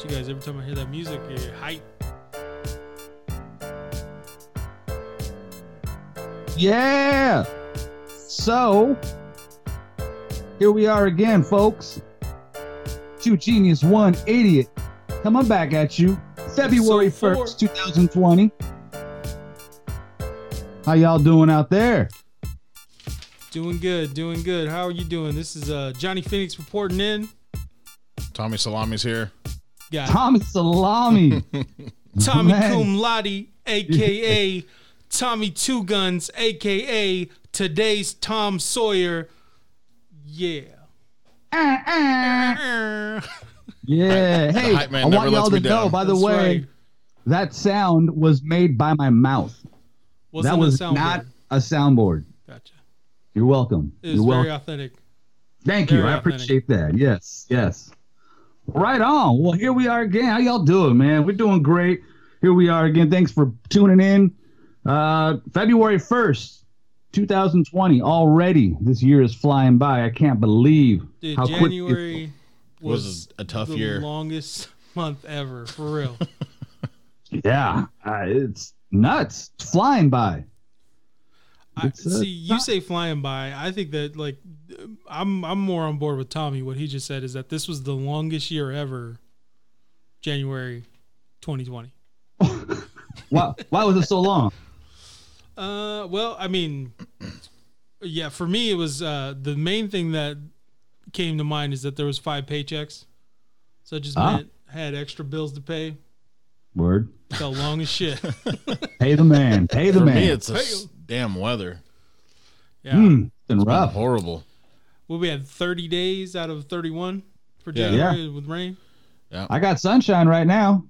about you guys. Every time I hear that music, I get hype. Yeah. So here we are again, folks. Two genius, one idiot. Coming back at you, February first, two thousand twenty. How y'all doing out there? Doing good, doing good. How are you doing? This is uh, Johnny Phoenix reporting in. Tommy Salami's here. Got Tommy Salami. Tommy Man. Cum Laude, aka Tommy Two Guns, aka today's Tom Sawyer. Yeah. Uh, uh. Yeah. Hey, I want y'all to know, by the That's way, right. that sound was made by my mouth. Wasn't that was soundboard. not a soundboard. Gotcha. You're welcome. It was You're welcome. very authentic. Thank you. Very I authentic. appreciate that. Yes, yes. Right on. Well, here we are again. How y'all doing, man? We're doing great. Here we are again. Thanks for tuning in. Uh, February 1st, 2020. Already, this year is flying by. I can't believe Dude, how quick. January was, Was a tough the year. longest month ever, for real. Yeah, uh, it's nuts. It's flying by. I, It's, uh, see, you say flying by. I think that like I'm I'm more on board with Tommy. What he just said is that this was the longest year ever. January, 2020. Why, why was it so long? Uh, well, I mean, yeah, for me it was uh the main thing that came to mind is that there was five paychecks, so it just Ah. meant I had extra bills to pay. Word. Felt long as shit. Pay the man. Pay the For man. me, it's the Hey. s- damn weather. Yeah. Hmm, it's been Been rough. horrible. Well, we had 30 days out of 31 for Yeah. January with rain I got sunshine right now.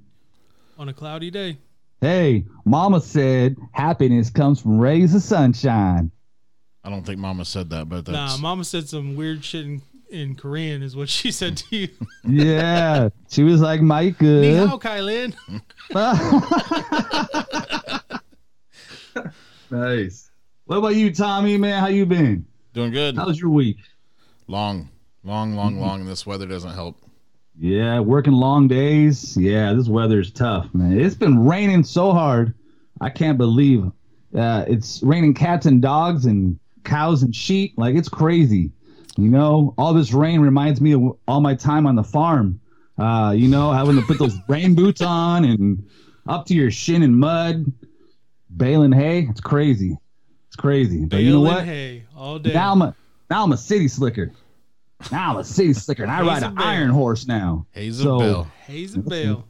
on a cloudy day. Hey, Mama said happiness comes from rays of sunshine. I don't think Mama said that, but Nah, that's Mama said some weird shit in, in Korean, is what she said to you. Yeah, she was like, Ni Micah. hao, Kylan. nice. What about you, Tommy? Man, how you been? doing good. How's your week? Long, long, long, long. And this weather doesn't help. Yeah, working long days. Yeah, this weather's tough, man. It's been raining so hard. I can't believe uh, it's raining cats and dogs and cows and sheep. Like it's crazy. You know, all this rain reminds me of all my time on the farm. Uh, you know, having to put those rain boots on and up to your shin in mud, baling hay. It's crazy. It's crazy. But you know what? hay all day. Now I'm a now I'm a city slicker. Now I'm a city slicker, and I ride an iron horse now. Hazel So- Bill. Hazel Bell.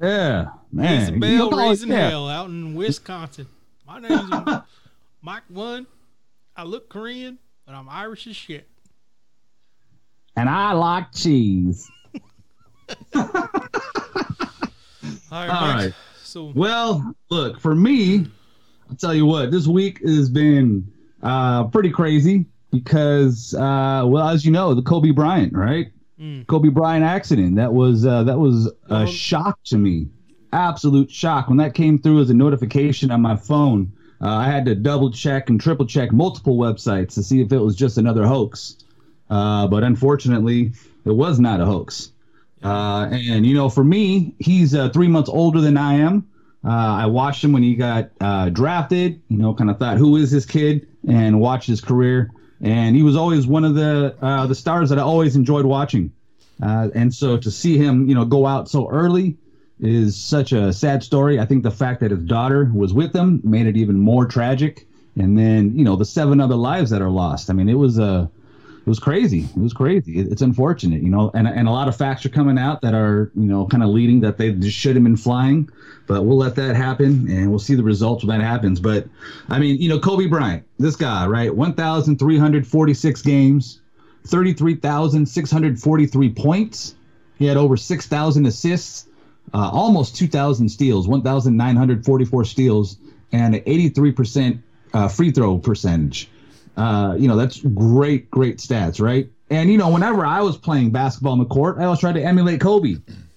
Yeah, man. Hazel You Bell know, raising yeah. hell out in Wisconsin. My name's Mike One. I look Korean, but I'm Irish as shit. And I like cheese. All right, All Mike. right. So Well, look, for me, I'll tell you what, this week has been uh, pretty crazy because, uh, well, as you know, the Kobe Bryant, right? Mm. Kobe Bryant accident. That was uh, that was a shock to me. Absolute shock when that came through as a notification on my phone. Uh, I had to double check and triple check multiple websites to see if it was just another hoax. Uh, but unfortunately, it was not a hoax. Uh, and you know, for me, he's uh, three months older than I am. Uh, I watched him when he got uh, drafted. You know, kind of thought, who is this kid? And watched his career. And he was always one of the uh, the stars that I always enjoyed watching. Uh, and so to see him, you know, go out so early is such a sad story. I think the fact that his daughter was with him made it even more tragic. And then, you know, the seven other lives that are lost. I mean, it was a it was crazy. It was crazy. It, it's unfortunate, you know, and and a lot of facts are coming out that are, you know, kind of leading that they just should have been flying. But we'll let that happen, and we'll see the results when that happens. But I mean, you know, Kobe Bryant, this guy, right? One thousand three hundred forty-six games, thirty-three thousand six hundred forty-three points. He had over six thousand assists, uh, almost two thousand steals, one thousand nine hundred forty-four steals, and an eighty-three percent uh, free throw percentage. Uh, you know, that's great, great stats, right? And you know, whenever I was playing basketball on the court, I always tried to emulate Kobe.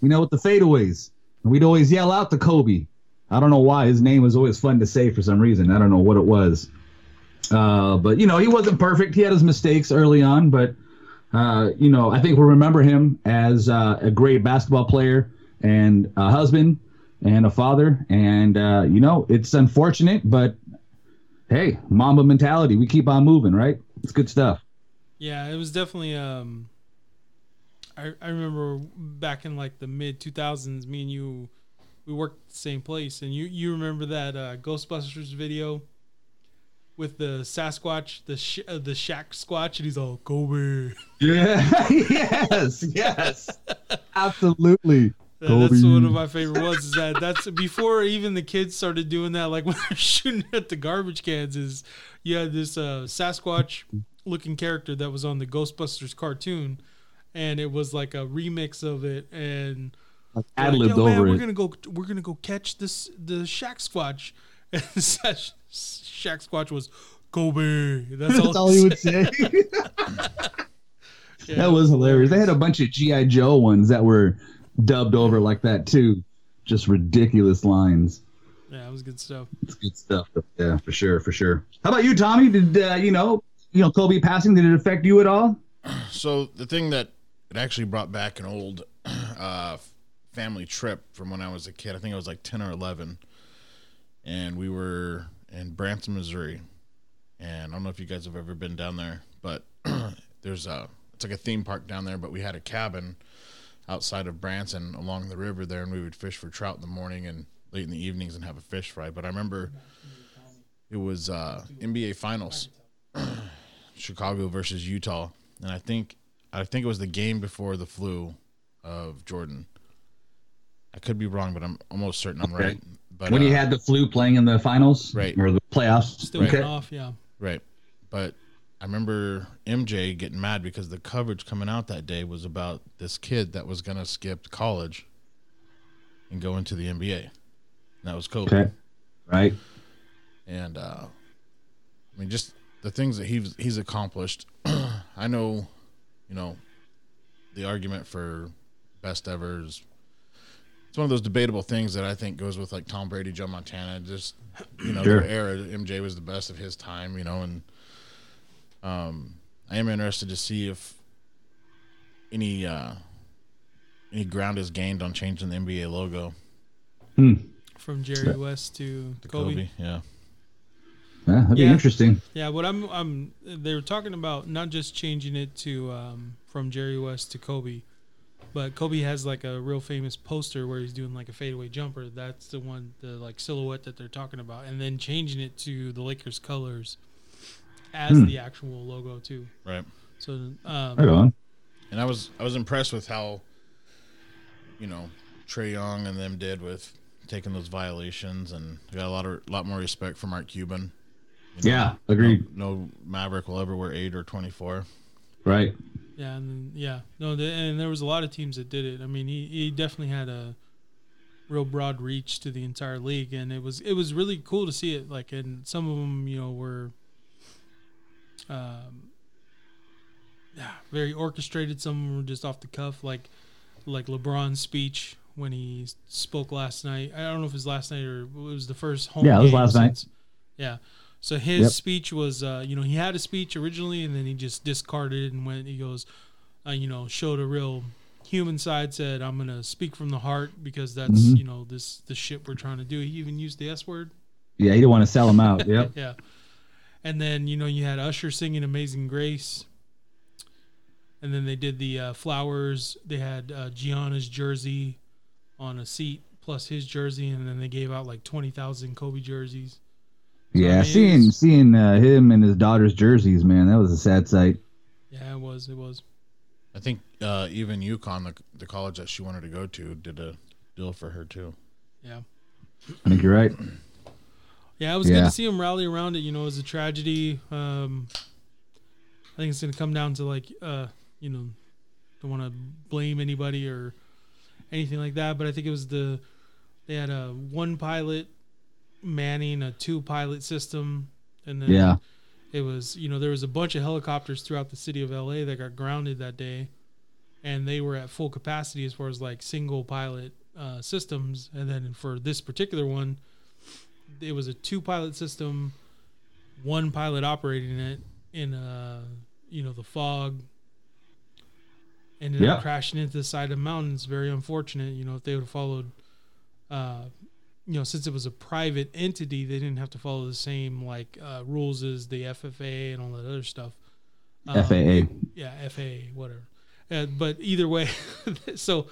You know, with the fadeaways, and we'd always yell out to Kobe. I don't know why his name was always fun to say for some reason. I don't know what it was. Uh, but you know, he wasn't perfect. He had his mistakes early on, but uh, you know, I think we'll remember him as uh, a great basketball player. and a husband and a father. And uh, you know, it's unfortunate, but hey, Mamba mentality. We keep on moving, right? It's good stuff. Yeah, it was definitely. Um, I I remember back in like the mid two thousands, me and you, we worked at the same place, and you you remember that uh, Ghostbusters video with the Sasquatch, the sh- uh, the Shack Squatch, and he's all Kobe. Yeah. yes. Yes. Absolutely. Yeah, that's one of my favorite ones. Is that that's before even the kids started doing that. Like when they're shooting at the garbage cans, is you had this uh, Sasquatch looking character that was on the Ghostbusters cartoon, and it was like a remix of it, and Ad like, libbed "Yo, man, over we're it. gonna go, we're gonna go catch this the Shack Squatch, and Shack Shack Squatch was Kobe. That's all, That's all he would say. Yeah, that was hilarious. They had a bunch of GI Joe ones that were dubbed over like that too. Just ridiculous lines. Yeah, it was good stuff. It's good stuff. Yeah, for sure, for sure. How about you, Tommy? Did uh, you know, you know, Kobe passing? Did it affect you at all? So the thing that it actually brought back an old uh, family trip from when I was a kid. I think I was like ten or eleven, and we were in Branson, Missouri. And I don't know if you guys have ever been down there, but there's a it's like a theme park down there. But we had a cabin outside of Branson along the river there, and we would fish for trout in the morning and late in the evenings and have a fish fry. But I remember it was uh, NBA Finals, Chicago versus Utah, and I think I think it was the game before the flu of Jordan. I could be wrong, but I'm almost certain I'm Okay. right. But when uh, he had the flu playing in the finals, Right. or the playoffs. Still okay. went off. Yeah. Right. But I remember MJ getting mad because the coverage coming out that day was about this kid that was going to skip college and go into the NBA. And that was Kobe. Okay. Right. And uh, I mean, just the things that he's he's accomplished. I know, you know, the argument for best ever is it's one of those debatable things that I think goes with like Tom Brady, Joe Montana. Just you know, Sure. their era. MJ was the best of his time. You know, and um, I am interested to see if any uh, any ground is gained on changing the NBA logo Hmm. From Jerry West to to Kobe. Kobe. Yeah. Yeah, that'd be Yeah. interesting. Yeah, what I'm I'm they were talking about not just changing it to um, from Jerry West to Kobe, but Kobe has like a real famous poster where he's doing like a fadeaway jumper. That's the one the like silhouette that they're talking about, and then changing it to the Lakers colors as Hmm. the actual logo too. Right. So um, Right on. And I was I was impressed with how, you know, Trae Young and them did with taking those violations, and I got a lot of lot more respect for Mark Cuban. You know, Yeah, agreed. No, no Maverick will ever wear eight or twenty four. Right. Yeah, and then, yeah, no, the, and there was a lot of teams that did it. I mean, he, he definitely had a real broad reach to the entire league, and it was it was really cool to see it. Like, and some of them, you know, were, um, yeah, very orchestrated. Some of them were just off the cuff, like like LeBron's speech when he spoke last night. I don't know if it was last night or it was the first home. Yeah, it was last night. Yeah. So his Yep. speech was, uh, you know, he had a speech originally, and then he just discarded it and went. He goes, uh, you know, showed a real human side. Said, "I'm gonna speak from the heart because that's Mhm. you know this the shit we're trying to do." He even used the S word. Yeah, you don't want to sell him out. Yep. Yeah. And then you know you had Usher singing "Amazing Grace," and then they did the uh, flowers. They had uh, Gianna's jersey on a seat plus his jersey, and then they gave out like twenty thousand Kobe jerseys. So, I yeah, mean, seeing it's- seeing uh, him and his daughter's jerseys, man, that was a sad sight. Yeah, it was. It was. I think uh, even UConn, the the college that she wanted to go to, did a deal for her too. Yeah. I think you're right. Yeah, it was good to see him rally around it. You know, it was a tragedy. Um, I think it's going to come down to like, uh, you know, don't want to blame anybody or anything like that. But I think it was the they had a one pilot manning a two pilot system, and then Yeah. it was you know there was a bunch of helicopters throughout the city of LA that got grounded that day, and they were at full capacity as far as like single pilot uh, systems. And then for this particular one, it was a two pilot system, one pilot operating it in uh you know the fog, ended Yep. up crashing into the side of the mountain. Very unfortunate. You know, if they would have followed, uh, you know, since it was a private entity, they didn't have to follow the same like uh, rules as the FFA and all that other stuff. Um, FAA. yeah, FAA, whatever. Uh, but either way, so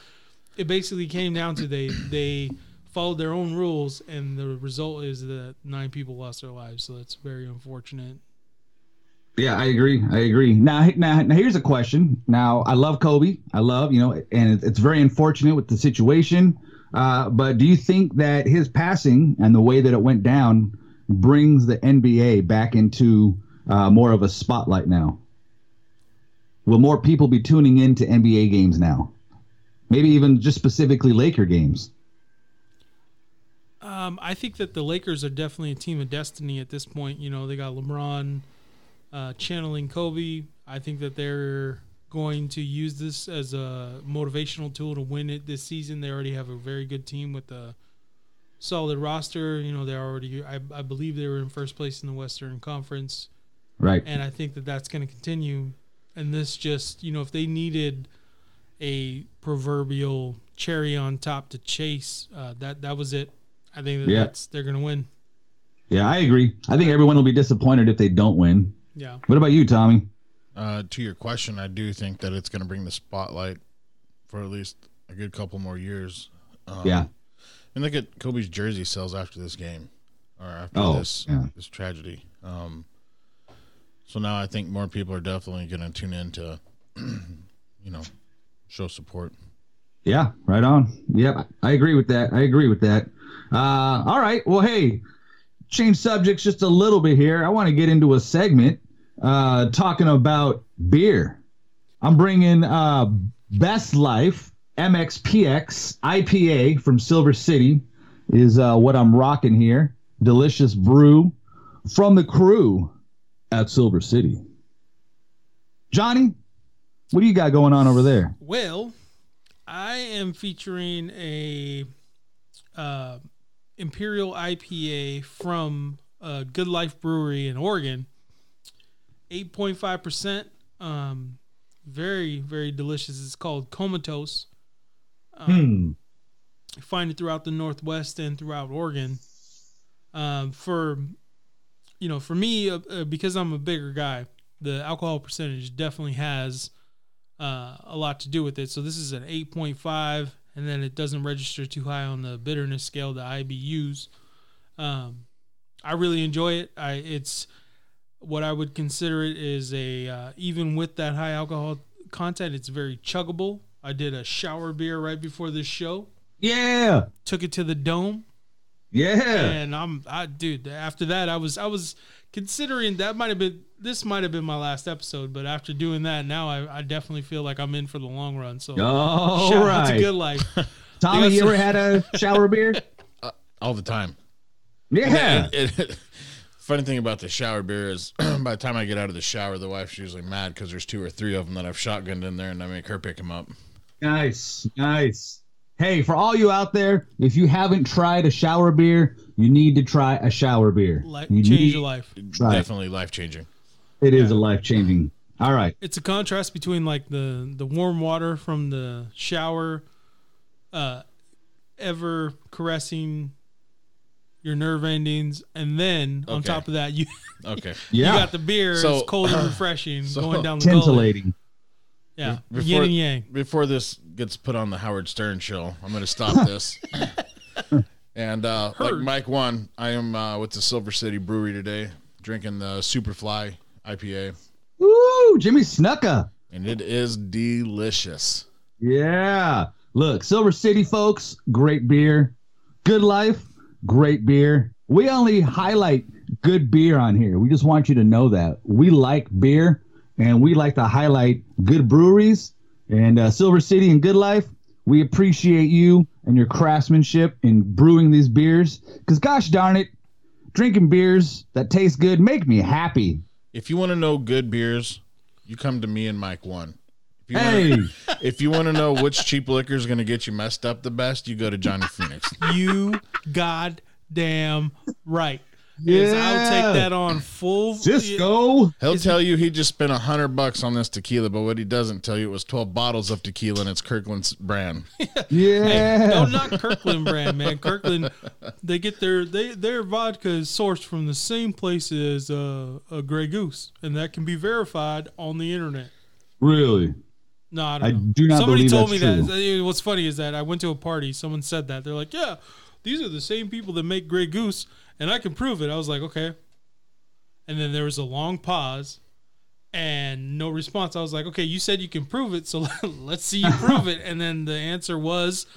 it basically came down to they they followed their own rules, and the result is that nine people lost their lives. So that's very unfortunate. Yeah, I agree. I agree. Now, now, now, here's a question. Now, I love Kobe. I love, you know, and it's very unfortunate with the situation. Uh, but do you think that his passing and the way that it went down brings the NBA back into uh, more of a spotlight now? Will more people be tuning in to NBA games now? Maybe even just specifically Laker games. Um, I think that the Lakers are definitely a team of destiny at this point. You know, they got LeBron uh, channeling Kobe. I think that they're going to use this as a motivational tool to win it this season. They already have a very good team with a solid roster. You know, they're already, I, I believe they were in first place in the Western Conference. Right. And I think that that's going to continue. And this just, you know, if they needed a proverbial cherry on top to chase, uh, that that was it. I think that Yeah. that's they're going to win. Yeah, I agree. I think everyone will be disappointed if they don't win. Yeah. What about you, Tommy? Uh, to your question, I do think that it's going to bring the spotlight for at least a good couple more years. Um, Yeah. And look at Kobe's jersey sales after this game, or after Oh, this yeah. this tragedy. Um, so now I think more people are definitely going to tune in to, you know, show support. Yeah, right on. Yep, I agree with that. I agree with that. Uh, all right. Well, hey, change subjects just a little bit here. I want to get into a segment uh, talking about beer. I'm bringing uh, Best Life MXPX IPA from Silver City is uh, what I'm rocking here. Delicious brew from the crew at Silver City. Johnny, what do you got going on over there? Well, I am featuring a uh, Imperial IPA from uh, Good Life Brewery in Oregon. 8.5%. Um, very, very delicious. It's called Comatose. Hmm. You find it throughout the Northwest and throughout Oregon. Um, for you know, for me, uh, uh, because I'm a bigger guy, the alcohol percentage definitely has uh, a lot to do with it. So this is an 8.5, and then it doesn't register too high on the bitterness scale, the IBUs. Um, I really enjoy it. I it's what I would consider it is a uh, even with that high alcohol content, it's very chuggable. I did a shower beer right before this show. Yeah. Took it to the dome, Yeah. and I'm I dude. After that, I was I was considering that might have been this might have been my last episode, but after doing that, now I, I definitely feel like I'm in for the long run. So All shout out to. Good Life. Tommy, you ever had a shower beer? Uh, all the time. Yeah. It- it- funny thing about the shower beer is by the time I get out of the shower, the wife's usually mad because there's two or three of them that I've shotgunned in there, and I make her pick them up. Nice. Nice. Hey, for all you out there, if you haven't tried a shower beer, you need to try a shower beer. Like You change need- your life. Right. Definitely life changing. It is a life changing. All right. It's a contrast between like the the warm water from the shower, uh, ever caressing your nerve endings, and then on Okay. top of that, you Okay. Yeah. you got the beer. So- it's cold and refreshing, so- going down the gullet. Tintillating. Yeah, Before, yin and yang. before this gets put on the Howard Stern show, I'm going to stop this. and uh, like Heard. Mike one, I am uh, with the Silver City Brewery today, drinking the Superfly IPA, Woo! Jimmy Snuka. and it is delicious. Yeah. Look, Silver City folks, great beer. Good life, great beer. We only highlight good beer on here. We just want you to know that. We like beer and we like to highlight good breweries and uh, Silver City and Good Life. We appreciate you and your craftsmanship in brewing these beers because, gosh darn it, drinking beers that taste good make me happy. If you want to know good beers, you come to me and Mike one. If you Hey, wanna, if you want to know which cheap liquor is going to get you messed up the best, you go to Johnny Phoenix. You goddamn right. Is I'll take that on full. Cisco. He'll Is- tell you he just spent a hundred bucks on this tequila, but what he doesn't tell you it was twelve bottles of tequila and it's Kirkland's brand. Yeah. Hey, no, not Kirkland brand, man. Kirkland, they get their they their vodka is sourced from the same place as uh, a Grey Goose, and that can be verified on the internet. really? No, I don't I know. do not Somebody believe told that's me true. that. What's funny is that I went to a party. Someone said that they're like, "Yeah, these are the same people that make Grey Goose," and I can prove it. I was like, "Okay." And then there was a long pause, and no response. I was like, "Okay, you said you can prove it, so let's see you prove it." And then the answer was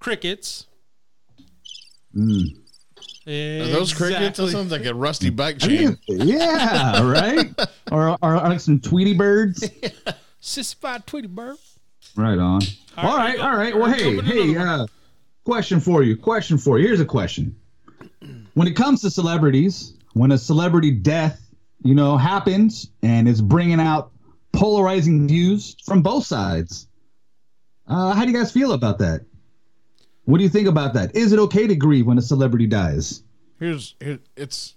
crickets. Mm. Are those crickets? That sounds like a rusty bike I chain. yeah, right. or, or, or like some Tweety birds. Sissified Tweety Bird. Right on. All All right, right, all right. Well, hey, hey, uh, question for you. Question for you. Here's a question. When it comes to celebrities, when a celebrity death, you know, happens and it's bringing out polarizing views from both sides, uh, how do you guys feel about that? What do you think about that? Is it okay to grieve when a celebrity dies? Here's here, it's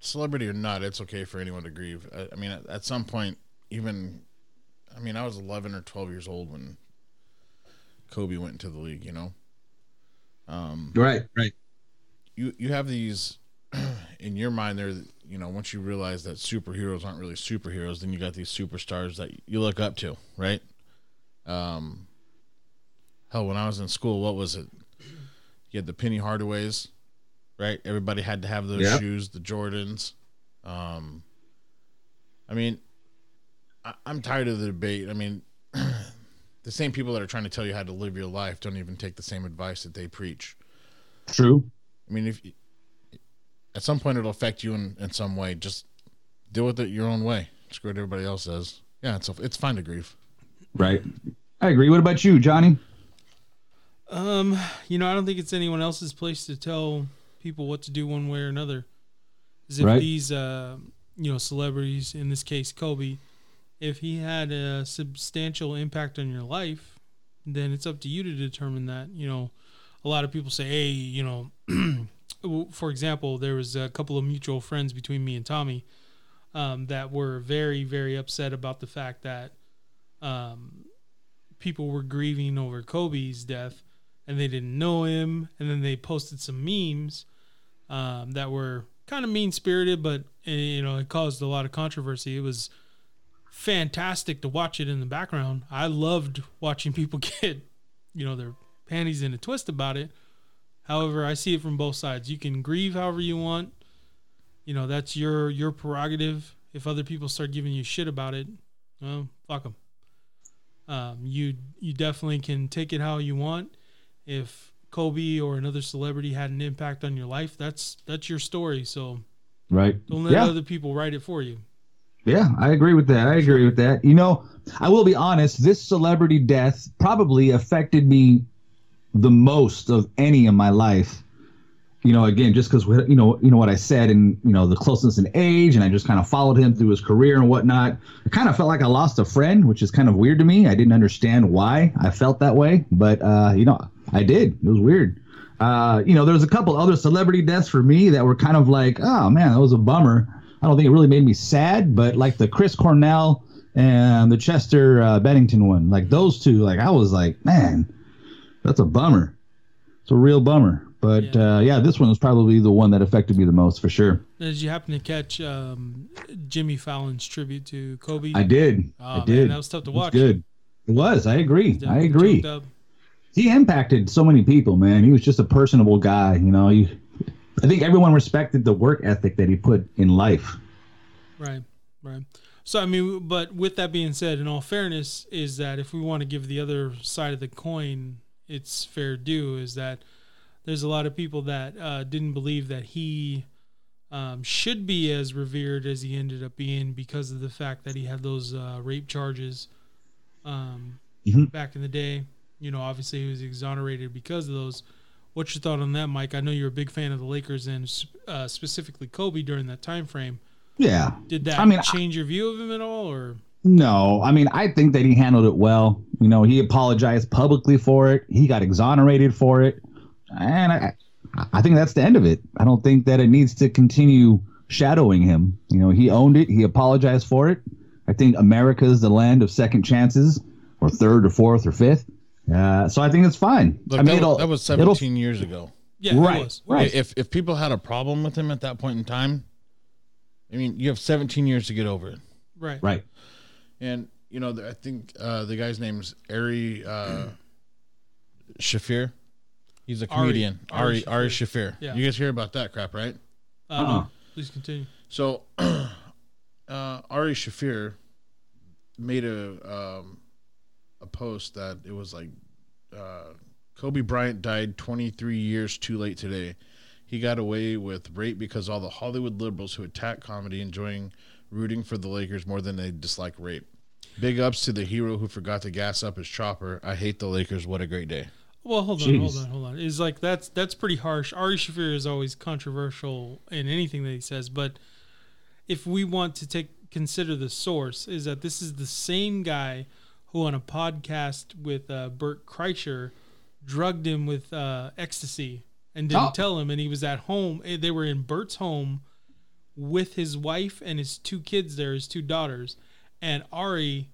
celebrity or not, it's okay for anyone to grieve. I, I mean, at, at some point, even, I mean, I was 11 or 12 years old when Kobe went into the league. You know, Right, right. You you have these in your mind. There, you know, once you realize that superheroes aren't really superheroes, then you got these superstars that you look up to, right? Um, hell, when I was in school, what was it? You had the Penny Hardaways, right? Everybody had to have those Yep. shoes, the Jordans. Um, I mean, I, I'm tired of the debate. I mean, the same people that are trying to tell you how to live your life don't even take the same advice that they preach. True. I mean, if at some point it'll affect you in, in some way, just deal with it your own way. Screw what everybody else says. Yeah, it's it's fine to grieve. Right. I agree. What about you, Johnny? Um, you know, I don't think it's anyone else's place to tell people what to do one way or another. As if Right. these, uh, you know, celebrities, in this case Kobe, if he had a substantial impact on your life, then it's up to you to determine that. You know, a lot of people say, hey, you know, for example, there was a couple of mutual friends between me and Tommy um, that were very, very upset about the fact that um, people were grieving over Kobe's death and they didn't know him. And then they posted some memes um, that were kind of mean spirited, but eh, you know, it caused a lot of controversy. It was fantastic to watch it in the background. I loved watching people get, you know, their panties in a twist about it. However, I see it from both sides. You can grieve however you want. You know, that's your your prerogative. If other people start giving you shit about it, well, fuck them. Um, you you definitely can take it how you want. If Kobe or another celebrity had an impact on your life, that's that's your story. So Right. don't let yeah. other people write it for you. Yeah, I agree with that. I agree with that. You know, I will be honest, this celebrity death probably affected me the most of any in my life. You know, again, just because you know, you know what I said, and you know the closeness in age, and I just kind of followed him through his career and whatnot. I kind of felt like I lost a friend, which is kind of weird to me. I didn't understand why I felt that way, but uh, you know, I did. It was weird. Uh, you know, there was a couple other celebrity deaths for me that were kind of like, oh man, that was a bummer. I don't think it really made me sad, but like the Chris Cornell and the Chester uh, Bennington one, like those two, like I was like, man, that's a bummer. It's a real bummer. But Yeah. uh, yeah, this one was probably the one that affected me the most for sure. Did you happen to catch um, Jimmy Fallon's tribute to Kobe? I did. Oh, I man, did. that was tough to watch. good. It was. I agree. I agree. He impacted so many people, man. He was just a personable guy. You know, you, I think everyone respected the work ethic that he put in life. Right, right. So I mean, but with that being said, in all fairness, is that if we want to give the other side of the coin its fair due, is that there's a lot of people that uh, didn't believe that he um, should be as revered as he ended up being because of the fact that he had those uh, rape charges um, Mhm. back in the day. You know, obviously he was exonerated because of those. What's your thought on that, Mike? I know you're a big fan of the Lakers and uh, specifically Kobe during that time frame. Yeah. Did that I mean, I- change your view of him at all, or No, I mean, I think that he handled it well. You know, he apologized publicly for it. He got exonerated for it, and I, I think that's the end of it. I don't think that it needs to continue shadowing him. You know, he owned it. He apologized for it. I think America is the land of second chances, or third, or fourth, or fifth. Uh, so I think it's fine. Look, I mean, that, it'll- that was 17 years ago. Yeah, Right, right. If if people had a problem with him at that point in time, I mean, you have 17 years to get over it. Right. Right. And you know, I think uh, the guy's name's Ari uh, Shaffir. He's a comedian. Ari Ari Ari Shaffir. Shafir. Yeah. You guys hear about that crap, right? Uh, Uh-uh. no, please continue. So, uh, Ari Shaffir made a um, a post that it was like uh, Kobe Bryant died 23 years too late today. He got away with rape because all the Hollywood liberals who attack comedy enjoying rooting for the Lakers more than they dislike rape. Big ups to the hero who forgot to gas up his chopper. I hate the Lakers. What a great day. Well, hold on, Jeez. hold on, hold on. Is like that's that's pretty harsh. Ari Shaffir is always controversial in anything that he says, but if we want to take consider the source, is that this is the same guy who on a podcast with uh, Bert Kreischer drugged him with uh, ecstasy and didn't Oh. tell him, and he was at home. They were in Bert's home with his wife and his two kids there, his two daughters, and Ari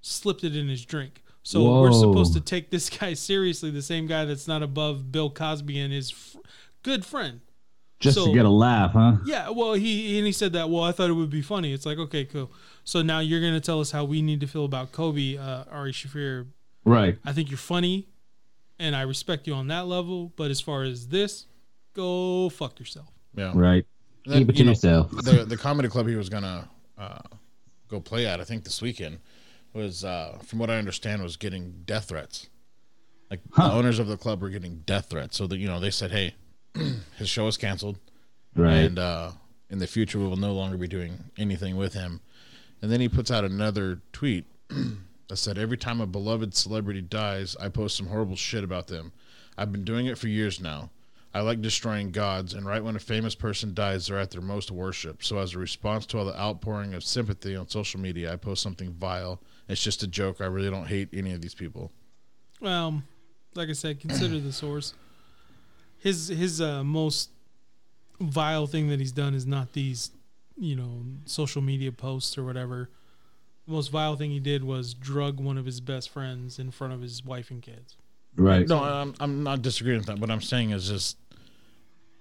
slipped it in his drink. So we're supposed to take this guy seriously, the same guy that's not above Bill Cosby and his f- good friend. Just So- to get a laugh, huh? Yeah, well, he and he said that. Well, I thought it would be funny. It's like, okay, cool. So now you're gonna tell us how we need to feel about Kobe, uh, Ari Shaffir. Right. I think you're funny, and I respect you on that level. But as far as this, go fuck yourself. Yeah. Right. Then, Keep it to you know, yourself. the the comedy club he was gonna uh, go play at, I think this weekend, was uh, from what I understand was getting death threats. Like Huh. the owners of the club were getting death threats, so that you know they said, "Hey, his show is canceled, Right. and uh, in the future we will no longer be doing anything with him." And then he puts out another tweet that said, "Every time a beloved celebrity dies, I post some horrible shit about them. I've been doing it for years now." I like destroying gods, and right when a famous person dies, they're at their most worship. So, as a response to all the outpouring of sympathy on social media, I post something vile. It's just a joke. I really don't hate any of these people. Well, like I said, consider the source. His his uh, most vile thing that he's done is not these, you know, social media posts or whatever. The most vile thing he did was drug one of his best friends in front of his wife and kids. right. No, I'm, I'm not disagreeing with that. What I'm saying is just,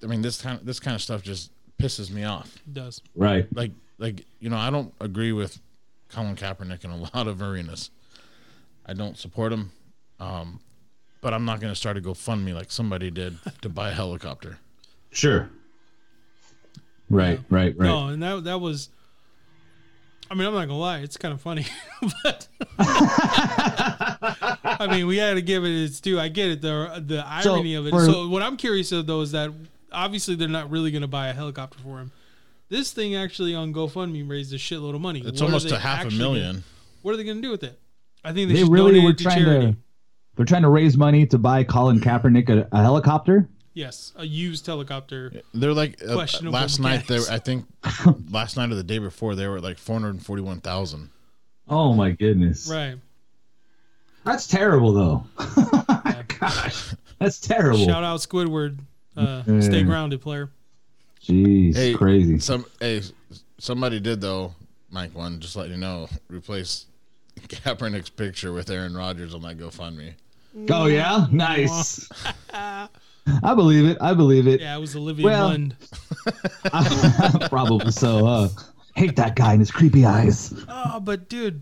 I mean, this kind of this kind of stuff just pisses me off. It does. Right. Like, like you know, I don't agree with Colin Kaepernick in a lot of arenas. I don't support him, um, but I'm not going to start a GoFundMe like somebody did to buy a helicopter. Sure. Right. Right. Right. No, and that that was. I mean, I'm not gonna lie, it's kind of funny, but I mean, we had to give it its due. I get it, the the So, irony of it. for- so, what I'm curious of though is that obviously they're not really gonna buy a helicopter for him. This thing actually on GoFundMe raised a shitload of money. It's What almost a half a million. Gonna, what are they gonna do with it? I think they, They should really donate were it to trying charity. to. They're trying to raise money to buy Colin Kaepernick a, a helicopter. Yes, a used helicopter. They're like uh, Questionable last night. They were. I think last night or the day before they were like four hundred forty-one thousand. Oh my goodness. Right. That's terrible, though. Gosh, that's terrible. Shout out Squidward. Uh, Yeah. Stay grounded, player. Jeez, Hey, crazy. Some hey, somebody did though. Mike one, just let you know, replace Kaepernick's picture with Aaron Rodgers on that GoFundMe. Oh yeah, nice. I believe it. I believe it. Yeah, it was Olivia Well- Munn. Probably so. Uh, hate that guy and his creepy eyes. Oh, but dude,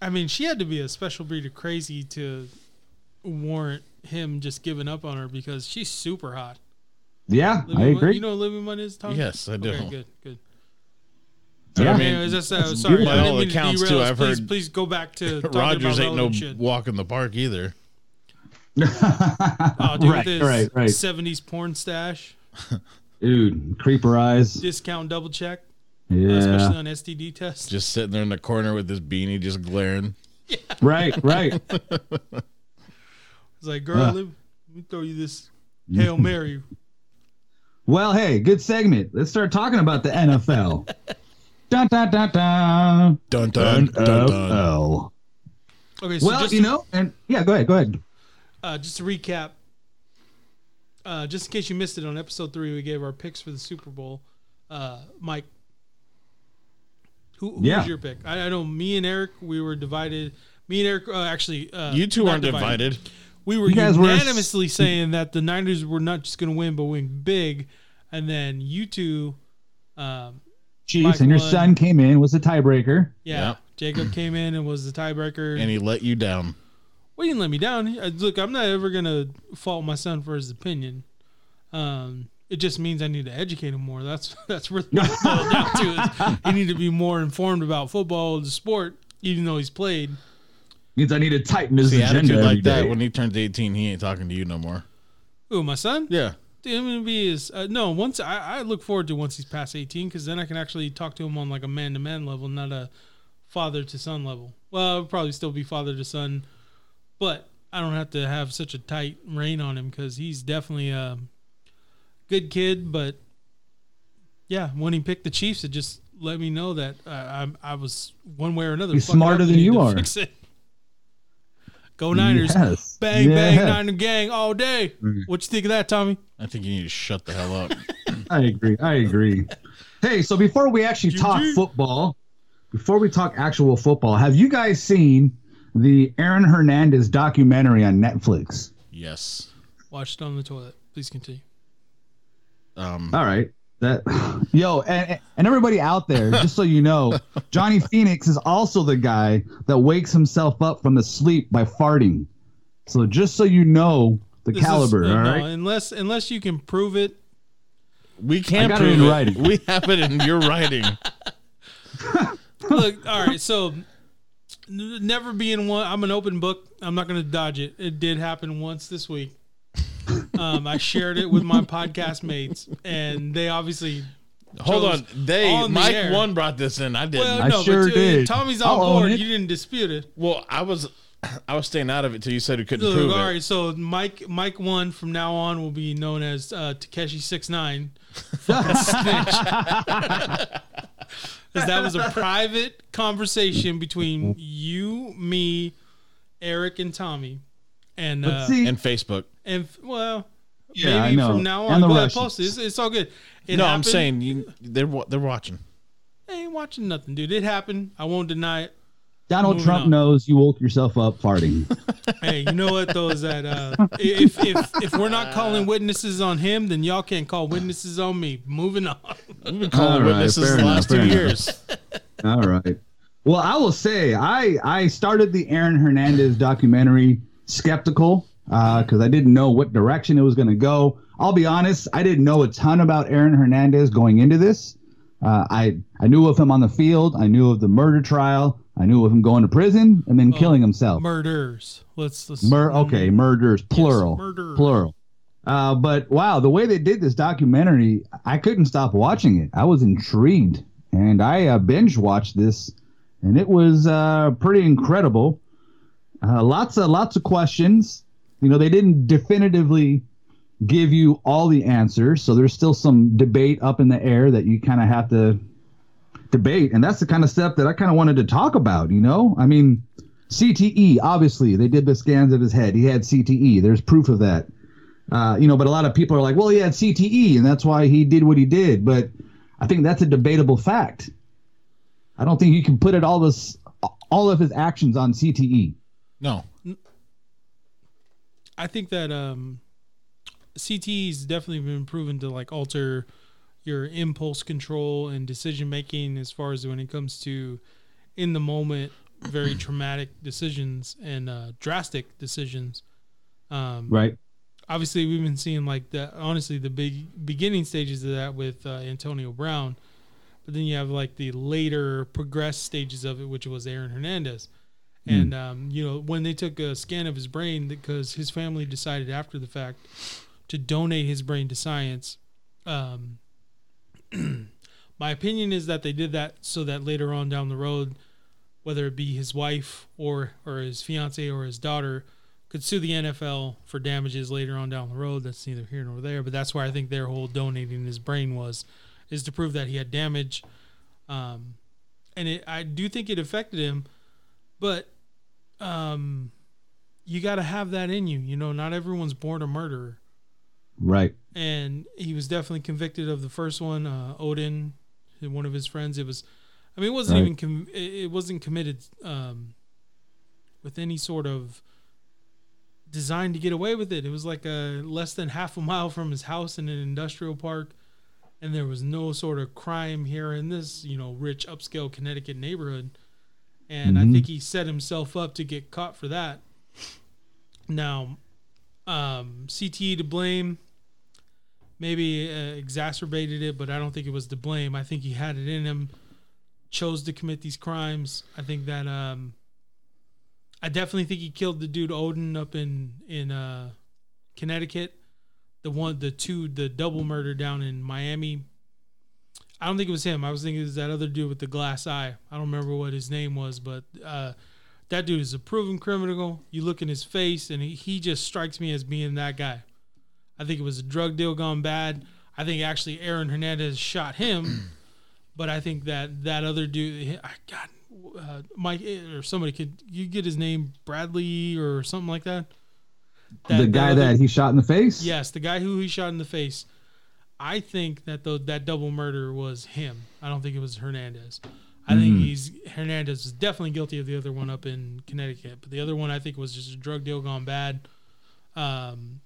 I mean, she had to be a special breed of crazy to warrant him just giving up on her because she's super hot. Yeah, I Olivia Munn- agree. you know who Olivia Munn is, Tom? Yes, I do. Okay, good, good. Yeah. I mean, Anyways, that's, uh, sorry. I By didn't all mean to accounts, derail too. I've please, heard please go back to Rodgers ain't no shit. walk in the park either. Oh, dude, right, right, right. 70s porn stash, Dude, creeper eyes. discount double check, Yeah. especially on STD tests. Just sitting there in the corner with his beanie, just glaring. Yeah. Right, right. It's like, girl, Uh. let, me, let me throw you this Hail Mary. Well, hey, good segment. Let's start talking about the NFL. dun, dun, dun, dun. Dun dun dun dun. NFL. Okay, so Well, just you to, know, and yeah, go ahead, go ahead. uh, just to recap, uh, just in case you missed it on episode three, we gave our picks for the Super Bowl. Uh, Mike, who, who Yeah. was your pick? I, I know me and Eric, we were divided. Me and Eric, uh, actually, uh, You two aren't divided. We were You guys were- unanimously saying that the Niners were not just going to win, but win big. And then you two, um, Chiefs Mike and your won. son came in was a tiebreaker. yeah, Yeah. Jacob came in and was the tiebreaker. And he let you down. Well, he didn't let me down. He- uh, Look, I'm not ever gonna fault my son for his opinion. Um, it just means I need to educate him more. That's that's really what it boils down to. Is he need to be more informed about football, the sport, even though he's played. Means I need to tighten his See, agenda attitude every like that, day. when he turns 18, he ain't talking to you no more. Ooh, my son. Yeah. Dude, I'm gonna be his. Uh, no, once I, I look forward to once he's past 18, because then I can actually talk to him on like a man to man level, not a father to son level. Well, it'll probably still be father to son, but I don't have to have such a tight rein on him because he's definitely a good kid. But yeah, when he picked the Chiefs, it just let me know that uh, I, I was one way or another. He's smarter than you are. fix it. Go Niners! Yes. Bang bang, Yeah. Niner gang all day. What you think of that, Tommy? I think you need to shut the hell up. I agree. I agree. Hey, so before we actually talk football, before we talk actual football, have you guys seen the Aaron Hernandez documentary on Netflix? yes. Watched it on the toilet. Please continue. Um, All right. That yo and, and everybody out there, just so you know, Johnny Phoenix is also the guy that wakes himself up from the sleep by farting. So just so you know the This caliber, uh, all no, right? unless unless you can prove it. we can't got it prove in it. writing. We have it in your writing. Look, all right. So n- never being one. I'm an open book. I'm not going to dodge it. It did happen once this week. Um, I shared it with my podcast mates, and they obviously. Hold on. They on the Mike air. one brought this in. I didn't. Well, I sure but did. Tommy's on I'll own board. it. You didn't dispute it. well, I was I was staying out of it till you said you couldn't Look, prove all it. right. So Mike, Mike one from now on will be known as uh, Tekashi six nine. Because that was a private conversation between you, me, Eric, and Tommy, and But uh, see, and, And Facebook. F- well, Yeah, I maybe know. from now And on, the go ahead, Russians. post it. It's, it's all good. It no, I'm saying you they're wa- they're watching. I ain't watching nothing, dude. It happened. I won't deny it. Donald moving Trump on. knows you woke yourself up farting. Hey, you know what though is that uh, if if if we're not calling witnesses on him, then y'all can't call witnesses on me. Moving on. We've been calling All right, witnesses the enough, last two enough. years. All right. Well, I will say I I started the Aaron Hernandez documentary skeptical because I didn't know what direction it was going to go. I'll be honest, I didn't know a ton about Aaron Hernandez going into this. Uh, I I knew of him on the field. I knew of the murder trial. I knew of him going to prison and then killing himself. Murders. Let's let's. Mur- okay, murders, plural, murder. plural. Uh, but wow, the way they did this documentary, I couldn't stop watching it. I was intrigued, and I uh, binge watched this, and it was uh, pretty incredible. Uh, lots of lots of questions. You know, they didn't definitively give you all the answers, so there's still some debate up in the air that you kind of have to debate, and that's the kind of stuff that I kind of wanted to talk about. You know, I mean, CTE, obviously, they did the scans of his head. He had CTE. There's proof of that. Uh, you know, but a lot of people are like, well, he had CTE, and that's why he did what he did. But I think that's a debatable fact. I don't think you can put it all this, all of his actions on. CTE. No. I think that um, CTE's definitely been proven to like alter your impulse control and decision making as far as when it comes to in the moment very traumatic decisions and uh, drastic decisions. Um, Right. obviously we've been seeing like the honestly the big beginning stages of that with uh, Antonio Brown, but then you have like the later progressed stages of it, which was Aaron Hernandez. And um, you know when they took a scan of his brain because his family decided after the fact to donate his brain to science. Um, my opinion is that they did that so that later on down the road, whether it be his wife or or his fiance or his daughter, could sue the NFL for damages later on down the road. That's neither here nor there, but that's why I think their whole donating his brain was, is to prove that he had damage, um, and it, I do think it affected him, but um, you got to have that in you. You know, not everyone's born a murderer. Right. and he was definitely convicted of the first one. Uh, Odin, one of his friends. It was, I mean, it wasn't Right. even com- it wasn't committed um, with any sort of design to get away with it. It was like a less than half a mile from his house in an industrial park, and there was no sort of crime here in this, you know, rich upscale Connecticut neighborhood. And I Mhm. think he set himself up to get caught for that. Now, um, CTE to blame maybe uh, exacerbated it, but I don't think it was to blame. I think he had it in him, chose to commit these crimes. I think that um, I definitely think he killed the dude Odin up in in uh, Connecticut. The one, the two, the double murder down in Miami. I don't think it was him. I was thinking it was that other dude with the glass eye. I don't remember what his name was, but uh, that dude is a proven criminal. You look in his face, and he, he just strikes me as being that guy. I think it was a drug deal gone bad. I think actually Aaron Hernandez shot him, but I think that that other dude, I God, uh, Mike or somebody could you get his name Bradley or something like that. the guy other- that he shot in the face? Yes, the guy who he shot in the face. I think that the, that double murder was him. I don't think it was Hernandez. I think he's Hernandez is definitely guilty of the other one up in Connecticut, but the other one I think was just a drug deal gone bad. Um,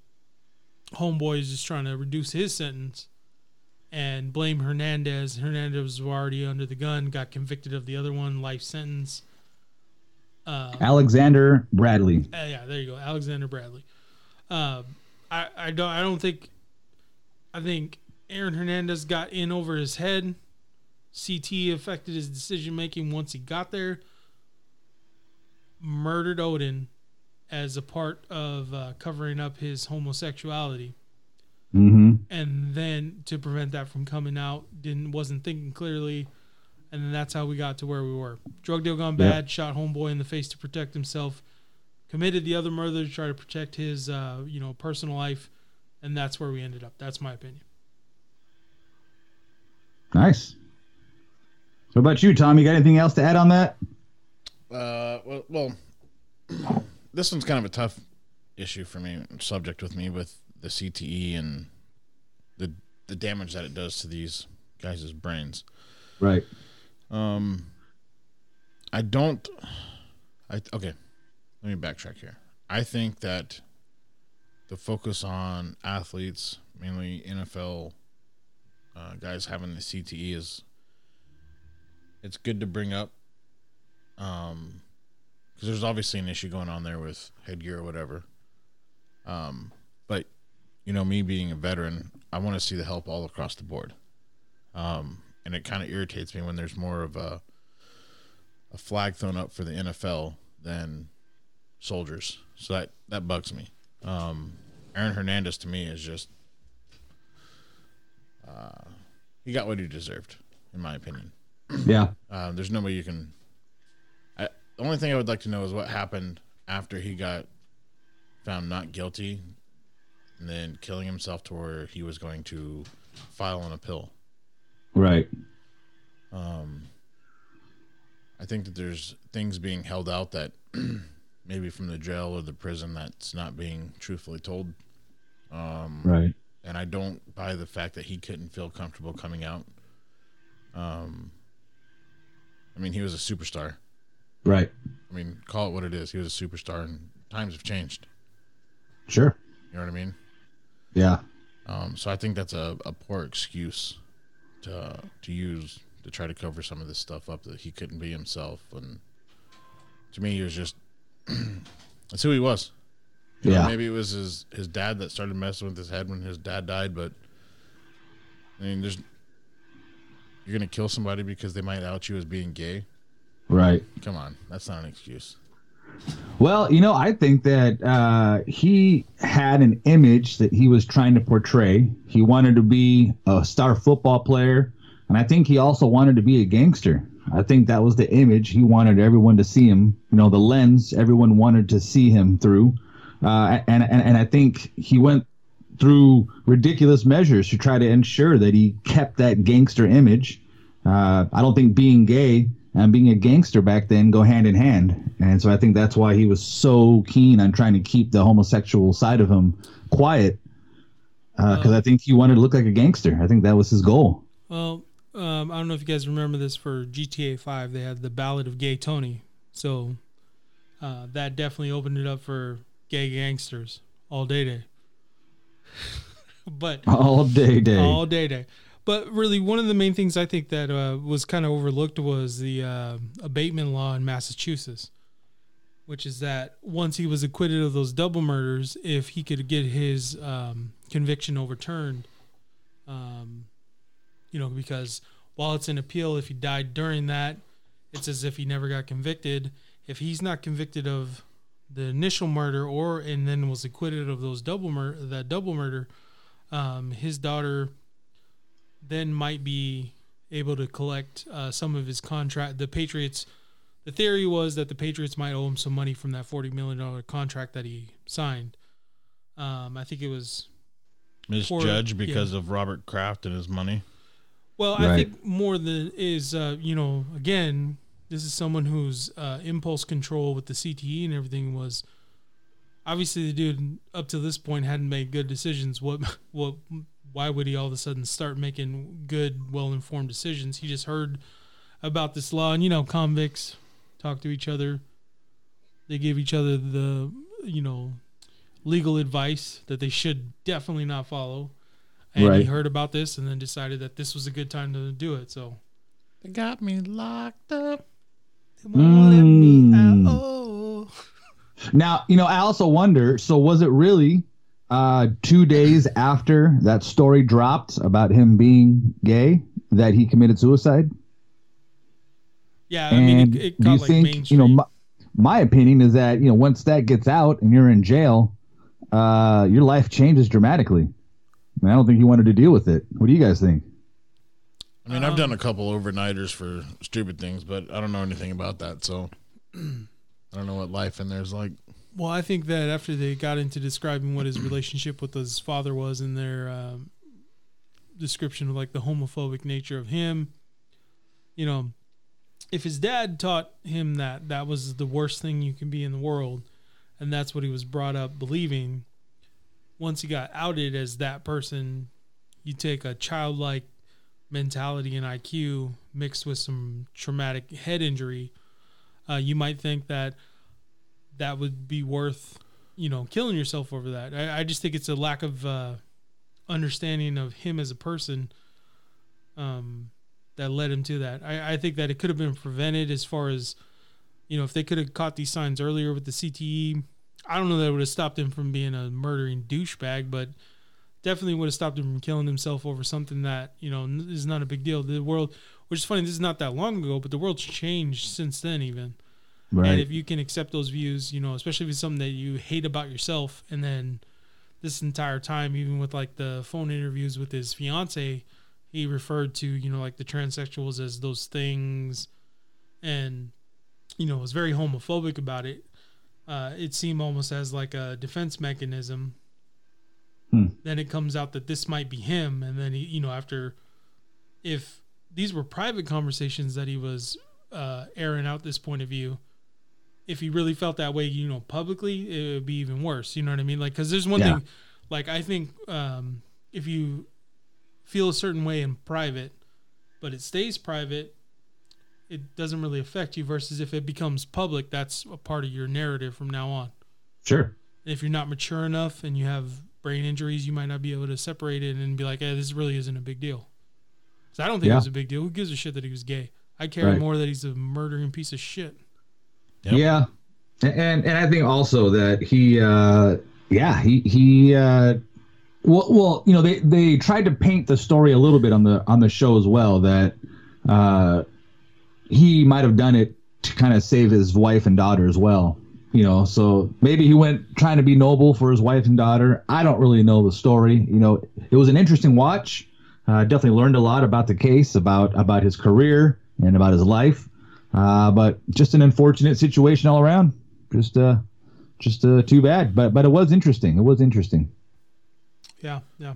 homeboy is just trying to reduce his sentence and blame Hernandez. Hernandez was already under the gun, got convicted of the other one, life sentence. Uh, Alexander Bradley. uh, yeah, there you go, Alexander Bradley. Um, I I don't I don't think I think Aaron Hernandez got in over his head. CT affected his decision making once he got there. Murdered Odin as a part of uh, covering up his homosexuality, hmm and then to prevent that from coming out, didn't wasn't thinking clearly, and then that's how we got to where we were. Drug deal gone Yep. bad. Shot homeboy in the face to protect himself. Committed the other murder to try to protect his, uh, you know, personal life, and that's where we ended up. That's my opinion. Nice. What about you, Tom? You got anything else to add on that? Uh, well, well, this one's kind of a tough issue for me, subject with me with the CTE and the the damage that it does to these guys' brains. Right. Um, I don't. I okay. Let me backtrack here. I think that the focus on athletes, mainly NFL uh, guys having the CTE, is it's good to bring up. Um, because there's obviously an issue going on there with headgear or whatever. Um, but you know, me being a veteran, I want to see the help all across the board. Um, and it kind of irritates me when there's more of a a flag thrown up for the NFL than soldiers. So that that bugs me. Um, Aaron Hernandez to me is just uh, he got what he deserved, in my opinion. Yeah. Uh, there's way you can. I, the only thing I would like to know is what happened after he got found not guilty, and then killing himself to where he was going to file an appeal. Right. Um, I think that there's things being held out that maybe from the jail or the prison that's not being truthfully told. Um, Right. and I don't buy the fact that he couldn't feel comfortable coming out. Um, I mean, he was a superstar. Right. I mean, call it what it is. He was a superstar, and times have changed. Sure. You know what I mean? Yeah. Um, so I think that's a, a poor excuse to to use to try to cover some of this stuff up that he couldn't be himself. And to me, he was just that's who he was. You know, Yeah. maybe it was his his dad that started messing with his head when his dad died, but I mean, there's you're gonna kill somebody because they might out you as being gay. Right. Come on, that's not an excuse. Well, you know, I think that uh, he had an image that he was trying to portray. He wanted to be a star football player, and I think he also wanted to be a gangster. I think that was the image he wanted everyone to see him. You know, the lens everyone wanted to see him through, uh, and, and and I think he went through ridiculous measures to try to ensure that he kept that gangster image. Uh, I don't think being gay and being a gangster back then go hand in hand. And so I think that's why he was so keen on trying to keep the homosexual side of him quiet. because I think he wanted to look like a gangster. I think that was his goal. Well, um, I don't know if you guys remember this for GTA 5. They had the Ballad of Gay Tony. So uh, that definitely opened it up for gay gangsters all day day. but All day, day. all day day. But really, one of the main things I think that uh, was kind of overlooked was the uh, abatement law in Massachusetts, which is that once he was acquitted of those double murders, if he could get his um, conviction overturned, um, you know, because while it's an appeal, if he died during that, it's as if he never got convicted. If he's not convicted of the initial murder or and then was acquitted of those double mur- that double murder, um, his daughter then might be able to collect uh, some of his contract. The Patriots, the theory was that the Patriots might owe him some money from that forty million dollar contract that he signed. Um, I think it was Misjudged Poor- because of Robert Kraft and his money. Well, I think more than is uh, you know again, this is someone whose uh, impulse control with the CTE and everything was obviously the dude up to this point hadn't made good decisions. What what why would he all of a sudden start making good, well informed decisions? He just heard about this law, and you know, convicts talk to each other. They give each other the you know legal advice that they should definitely not follow. And he heard about this and then decided that this was a good time to do it. So They got me locked up. they won't let me Mm. out. Oh. Now, you know, I also wonder. So, was it really uh, two days after that story dropped about him being gay that he committed suicide? Yeah, I mean, and it, it do you like think, mainstream. you know, my, my opinion is that you know once that gets out and you're in jail, uh, your life changes dramatically. And I don't think he wanted to deal with it. What do you guys think? I mean, I've done a couple overnighters for stupid things, but I don't know anything about that, so I don't know what life in there's like. Well, I think that after they got into describing what his relationship with his father was in their um, description of like the homophobic nature of him, you know, if his dad taught him that that was the worst thing you can be in the world, and that's what he was brought up believing, once he got outed as that person, you take a childlike mentality and IQ mixed with some traumatic head injury, uh, you might think that that would be worth, you know, killing yourself over that. I, I just think it's a lack of uh, understanding of him as a person um, that led him to that. I, I think that it could have been prevented as far as, you know, if they could have caught these signs earlier with the CTE. I don't know that it would have stopped him from being a murdering douchebag, but definitely would have stopped him from killing himself over something that you know is not a big deal. The world, which is funny, this is not that long ago, but the world's changed since then. Even Right. and if you can accept those views, you know, especially if it's something that you hate about yourself, and then this entire time, even with like the phone interviews with his fiance, he referred to you know like the transsexuals as those things, and you know was very homophobic about it. Uh, it seemed almost as like a defense mechanism. Hmm. Then it comes out that this might be him, and then he, you know, after if these were private conversations that he was uh, airing out this point of view, if he really felt that way, you know, publicly, it would be even worse. You know what I mean? Like, because there's one Yeah. thing, like I think um, if you feel a certain way in private, but it stays private, it doesn't really affect you. Versus if it becomes public, that's a part of your narrative from now on. sure. If you're not mature enough and you have brain injuries, you might not be able to separate it and be like, "Hey, this really isn't a big deal." So I don't think Yeah. it was a big deal. Who gives a shit that he was gay? I care Right. more that he's a murdering piece of shit. Yep. Yeah, and and I think also that he, uh, yeah, he he. Uh, well, well, you know, they they tried to paint the story a little bit on the on the show as well that uh, he might have done it to kind of save his wife and daughter as well. You know, so maybe he went trying to be noble for his wife and daughter. I don't really know the story. You know, it was an interesting watch. Uh, definitely learned a lot about the case, about about his career and about his life. Uh, but just an unfortunate situation all around. Just uh, just uh, too bad. But but it was interesting. It was interesting. Yeah, yeah.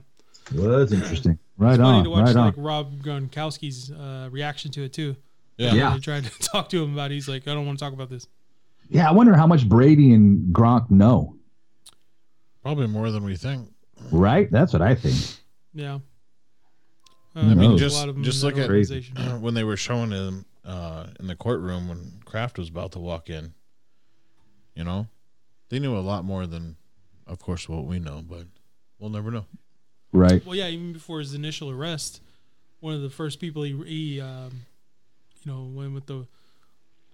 It was interesting. Right It's funny on. to watch Right like on. Rob Gronkowski's uh, reaction to it too. Yeah. Yeah. They tried to talk to him about it. He's like, I don't want to talk about this. Yeah, I wonder how much Brady and Gronk know. Probably more than we think. Right? That's what I think. Yeah. Uh, I mean, just- lot of 'em in just look at- organization. when they were showing him uh, in the courtroom when Kraft was about to walk in, you know, they knew a lot more than, of course, what we know, but we'll never know. Right. Well, yeah, even before his initial arrest, one of the first people he, he um, you know, when with the.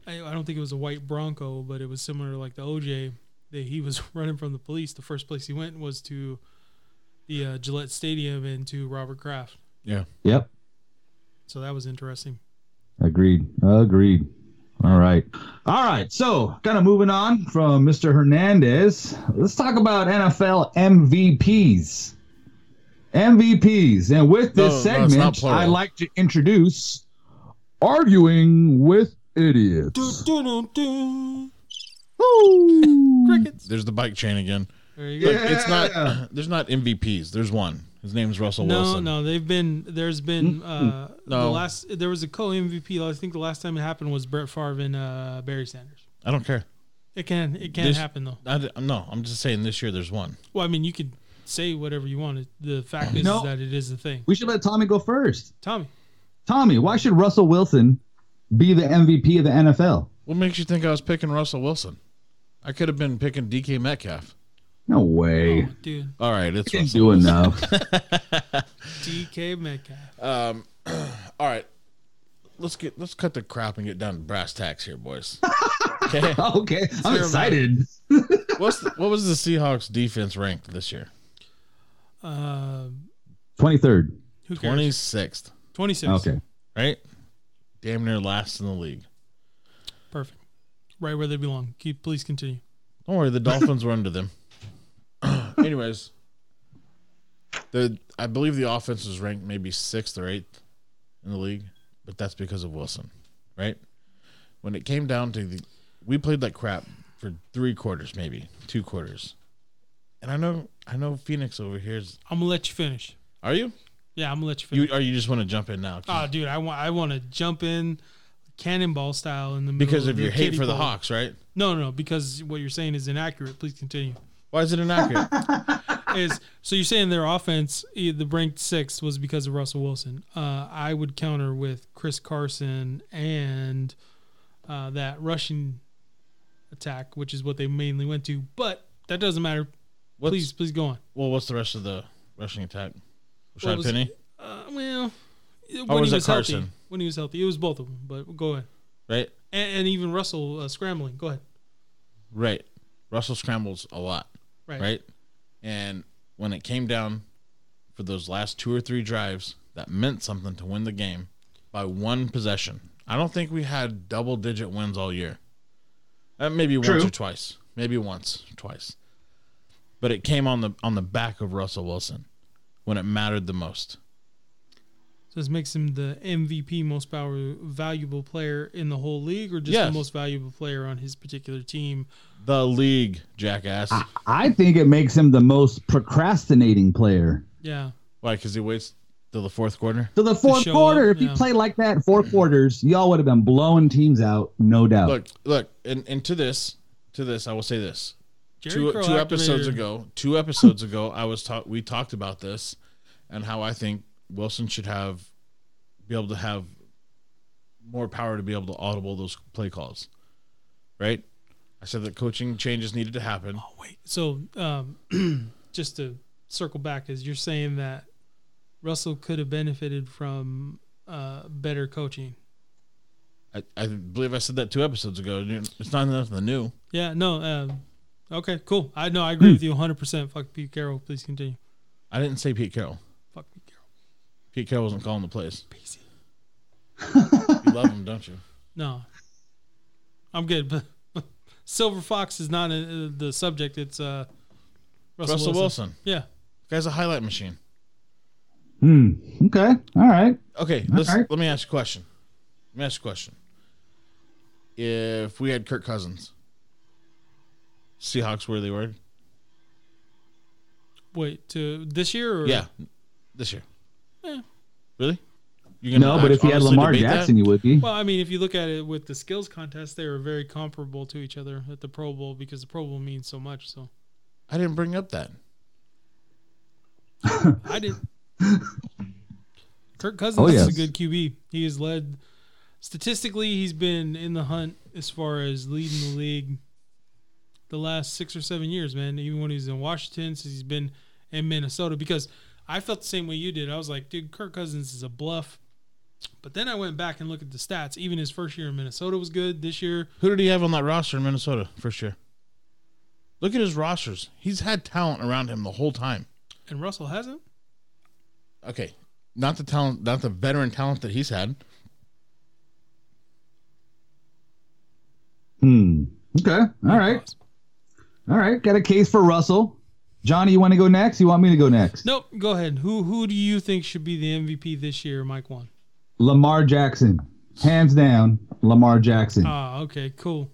I, I don't think it was a white Bronco, but it was similar to like the OJ. That he was running from the police. The first place he went was to the uh, Gillette Stadium and to Robert Kraft. Yeah. Yep. So that was interesting. Agreed. Agreed. All right. All right. So, kind of moving on from Mr. Hernandez, let's talk about NFL MVPs. MVPs. And with this no, segment, plural. I'd like to introduce Arguing with Idiots. Doo-doo-doo-doo. Crickets. There's the bike chain again. There you go. Look, it's Yeah. not. There's not MVPs. There's one. His name's Russell No, Wilson. no, no, they've been. There's been uh, the last. There was a co MVP. I think the last time it happened was Brett Favre and uh, Barry Sanders. I don't care. It can. It can This- happen though. I, d- no, I'm just saying this year there's one. Well, I mean, you could say whatever you want. The fact is, No. is that it is a thing. We should let Tommy go first. Tommy, Tommy, why should Russell Wilson be the MVP of the NFL? What makes you think I was picking Russell Wilson? I could have been picking DK Metcalf. No way. oh, dude, All right, it's Can't Russell do Wilson. enough. DK Metcalf. Um, all right, let's get let's cut the crap and get down to brass tacks here, boys. Okay, okay. I'm hear excited. what's the, what was the Seahawks defense ranked this year? Um, 23rd. who cares? Twenty sixth, Twenty six. Okay. right? Damn near last in the league. Perfect. Right where they belong. Keep. Please continue. Don't worry, the Dolphins were under them. Anyways, the I believe the offense was ranked maybe sixth or eighth in the league, but that's because of Wilson, right? When it came down to the, we played like crap for three quarters, maybe two quarters, and I know I know Phoenix over here is. I'm gonna let you finish. Are you? Yeah, I'm gonna let you finish. You or you just want to jump in now? Oh, dude, I want. I want to jump in, cannonball style in the middle because of the your hate kiddie for the. Hawks, right? No, no, no. Because what you're saying is inaccurate. Please continue. Why is it inaccurate? is so you're saying their offense, the ranked sixth, was because of Russell Wilson. Uh, I would counter with Chris Carson and uh, that rushing attack, which is what they mainly went to. But that doesn't matter. What's, please, please go on. Well, what's the rest of the rushing attack? What Rashaad was- Penny, Uh, well, when Or was he it was healthy, when he was healthy, it was both of them. But go ahead, right? and, and even Russell uh, scrambling. Go ahead. Right. Russell scrambles a lot. Right. right? And when it came down for those last two or three drives, that meant something to win the game by one possession. I don't think we had double digit wins all year. Uh, maybe once or twice. Maybe once twice. But it came on the on the back of Russell Wilson when it mattered the most. So this makes him the MVP, most power, valuable player in the whole league, or just Yes. the most valuable player on his particular team. The league, jackass. I think it makes him the most procrastinating player. Yeah. Why? Because he waits till the fourth quarter. Till the fourth quarter, up, if you yeah. played like that, four quarters, y'all would have been blowing teams out, no doubt. Look, look, and, and to this, to this, I will say this. Jerry two, two episodes ago two episodes ago i was talk we talked about this and how i think wilson should have be able to have more power to be able to audible those play calls right i said that coaching changes needed to happen Oh wait. So um, just to circle back, is you're saying that Russell could have benefited from uh, better coaching? I, I believe i said that two episodes ago it's not nothing new Yeah. No. Um, okay. Cool. I know. I agree with you 100. percent Fuck Pete Carroll. Please continue. i didn't say pete carroll Fuck Pete Carroll. pete carroll wasn't calling the plays PC. you love him don't you No. I'm good, but Silver Fox is not uh, the subject. It's uh, Russell, russell, Wilson. wilson. Yeah. guy's a highlight machine Hmm. Okay. All right. Okay, let's, right. let me ask you a question. Let me ask you a question. If we had Kirk Cousins, Seahawks where they were? Wait to this year or Yeah, this year. Yeah. Really? You're No, but if you had Lamar debate that? Jackson, you would be. Well, I mean, if you look at it with the skills contest, they were very comparable to each other at the Pro Bowl because the Pro Bowl means so much. So I didn't bring up that. I did. Kirk oh, Cousins Oh, is a good QB. He has led statistically. He's been in the hunt as far as leading the league the last six or seven years, man. Even when he was in Washington, since he's been in Minnesota, because I felt the same way you did. I was like, dude, Kirk Cousins is a bluff. But then I went back and looked at the stats. Even his first year in Minnesota was good. This year, Who did he have on that roster in Minnesota first year? Look at his rosters. He's had talent around him the whole time. and Russell hasn't. Okay, not the talent, not the veteran talent that he's had. Hmm. Okay. All right. All right. Got a case for Russell. Johnny, you want to go next? You want me to go next? Nope. Go ahead. Who who do you think should be the MVP this year? Mike one. Lamar Jackson. Hands down, Lamar Jackson. Ah, okay, cool.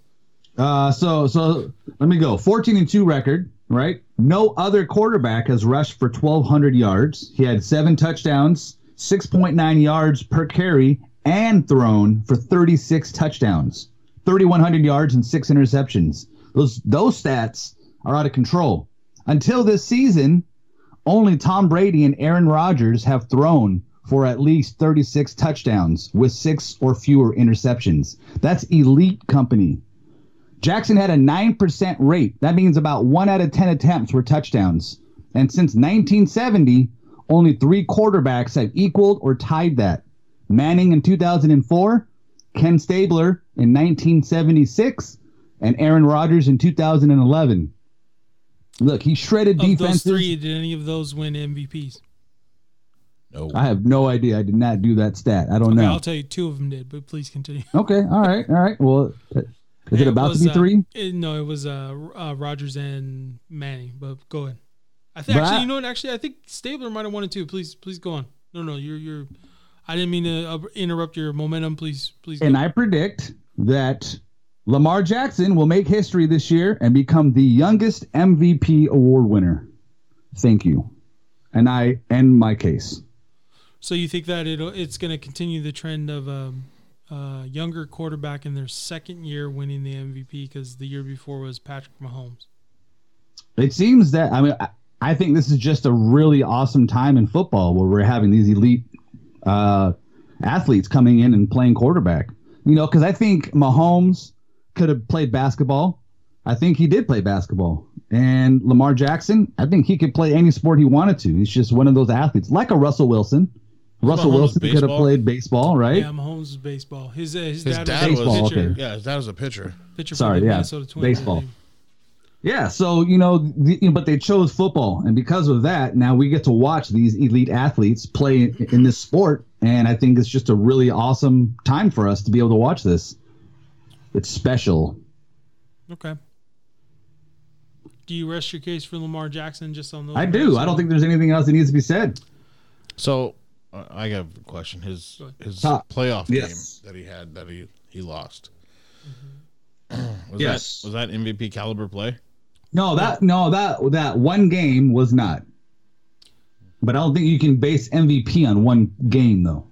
Uh, so so let me go. 14 and 2 record, right? No other quarterback has rushed for 1200 yards. He had 7 touchdowns, 6.9 yards per carry and thrown for 36 touchdowns. 3100 yards and 6 interceptions. Those those stats are out of control. Until this season, only Tom Brady and Aaron Rodgers have thrown for at least 36 touchdowns with 6 or fewer interceptions. That's elite company. Jackson had a 9% rate. That means about 1 out of 10 attempts were touchdowns. And since 1970, only 3 quarterbacks have equaled or tied that. Manning in 2004, Ken Stabler in 1976, and Aaron Rodgers in 2011. Look, he shredded Of those defenses. three, did any of those win MVPs? No, I have no idea. I did not do that stat. I don't Okay, know. I'll tell you, two of them did, but please continue. Okay, all right, all right. Well, is it, about was, to be uh, three? it- no, it was uh, uh, Rodgers and Manning. But go ahead. I think But actually, I- you know what? Actually, I think Stabler might have won it too. Please, please go on. No, no, you're you're. I didn't mean to uh, interrupt your momentum. Please, please. Go. And I predict that Lamar Jackson will make history this year and become the youngest MVP award winner. Thank you. And I end my case. so you think that it it's going to continue the trend of um, uh, younger quarterback in their second year winning the MVP because the year before was Patrick Mahomes. It seems that I mean I, I think this is just a really awesome time in football where we're having these elite uh, athletes coming in and playing quarterback. You know, because I think Mahomes could have played basketball. I think he did play basketball. And Lamar Jackson, I think he could play any sport he wanted to. He's just one of those athletes, like a Russell Wilson. Russell Mahomes Wilson could have played baseball, right? Yeah, Mahomes was baseball. His uh, his, his dad, dad was, Baseball, a pitcher. okay. yeah, his dad was a pitcher. pitcher Sorry, for the yeah, Minnesota Twins. Baseball. believe. Yeah, so you know, the, you know, but they chose football, and because of that, now we get to watch these elite athletes play in, in this sport, and I think it's just a really awesome time for us to be able to watch this. It's special. Okay. Do you rest your case for Lamar Jackson just on those? I do. I don't think there's anything else that needs to be said. So uh, I got a question. His his Top. playoff Yes. game that he had that he he lost. Mm-hmm. was Yes. that was that MVP caliber play? No, that no that that one game was not. But I don't think you can base MVP on one game though.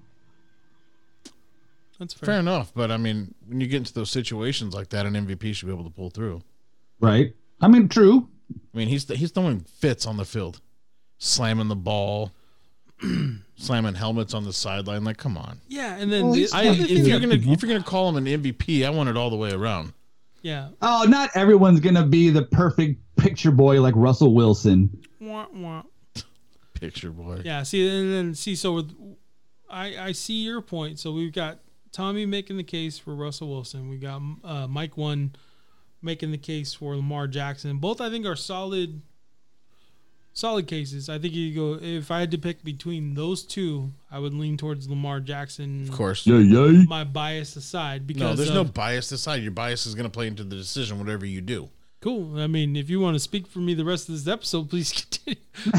That's fair. Fair enough, but I mean, when you get into those situations like that, an MVP should be able to pull through. Right? I mean, true. I mean, he's he's throwing fits on the field, slamming the ball, slamming helmets on the sideline. Like, come on! Yeah, and then Well, the he's- I, if you're gonna if you're gonna call him an MVP, I want it all the way around. yeah, Oh, not everyone's gonna be the perfect picture boy like Russell Wilson. wah, wah. Picture boy. yeah. See, and then see, so with, I I see your point. So we've got Tommy making the case for Russell Wilson. We got uh, Mike one making the case for Lamar Jackson. Both I think are solid. Solid cases. I think you go. If I had to pick between those two, I would lean towards Lamar Jackson. Of course. yay. My bias aside, because No, there's of, no bias aside. Your bias is going to play into the decision, whatever you do. Cool. I mean, if you want to speak for me the rest of this episode, please continue.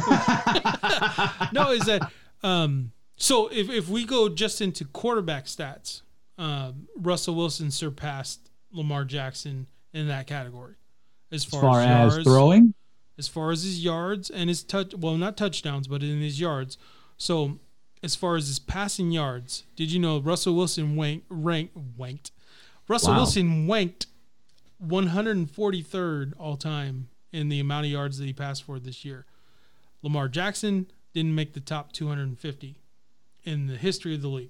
no, is that um so if if we go just into quarterback stats, um, Russell Wilson surpassed Lamar Jackson in that category. As As far, far as, as yards, throwing, as far as his yards and his touch well not touchdowns, but in his yards. So as far as his passing yards, did you know Russell Wilson wank, rank, wanked? Russell Wow. Wilson wanked 143rd all time in the amount of yards that he passed for this year. Lamar Jackson didn't make the top 250 in the history of the league.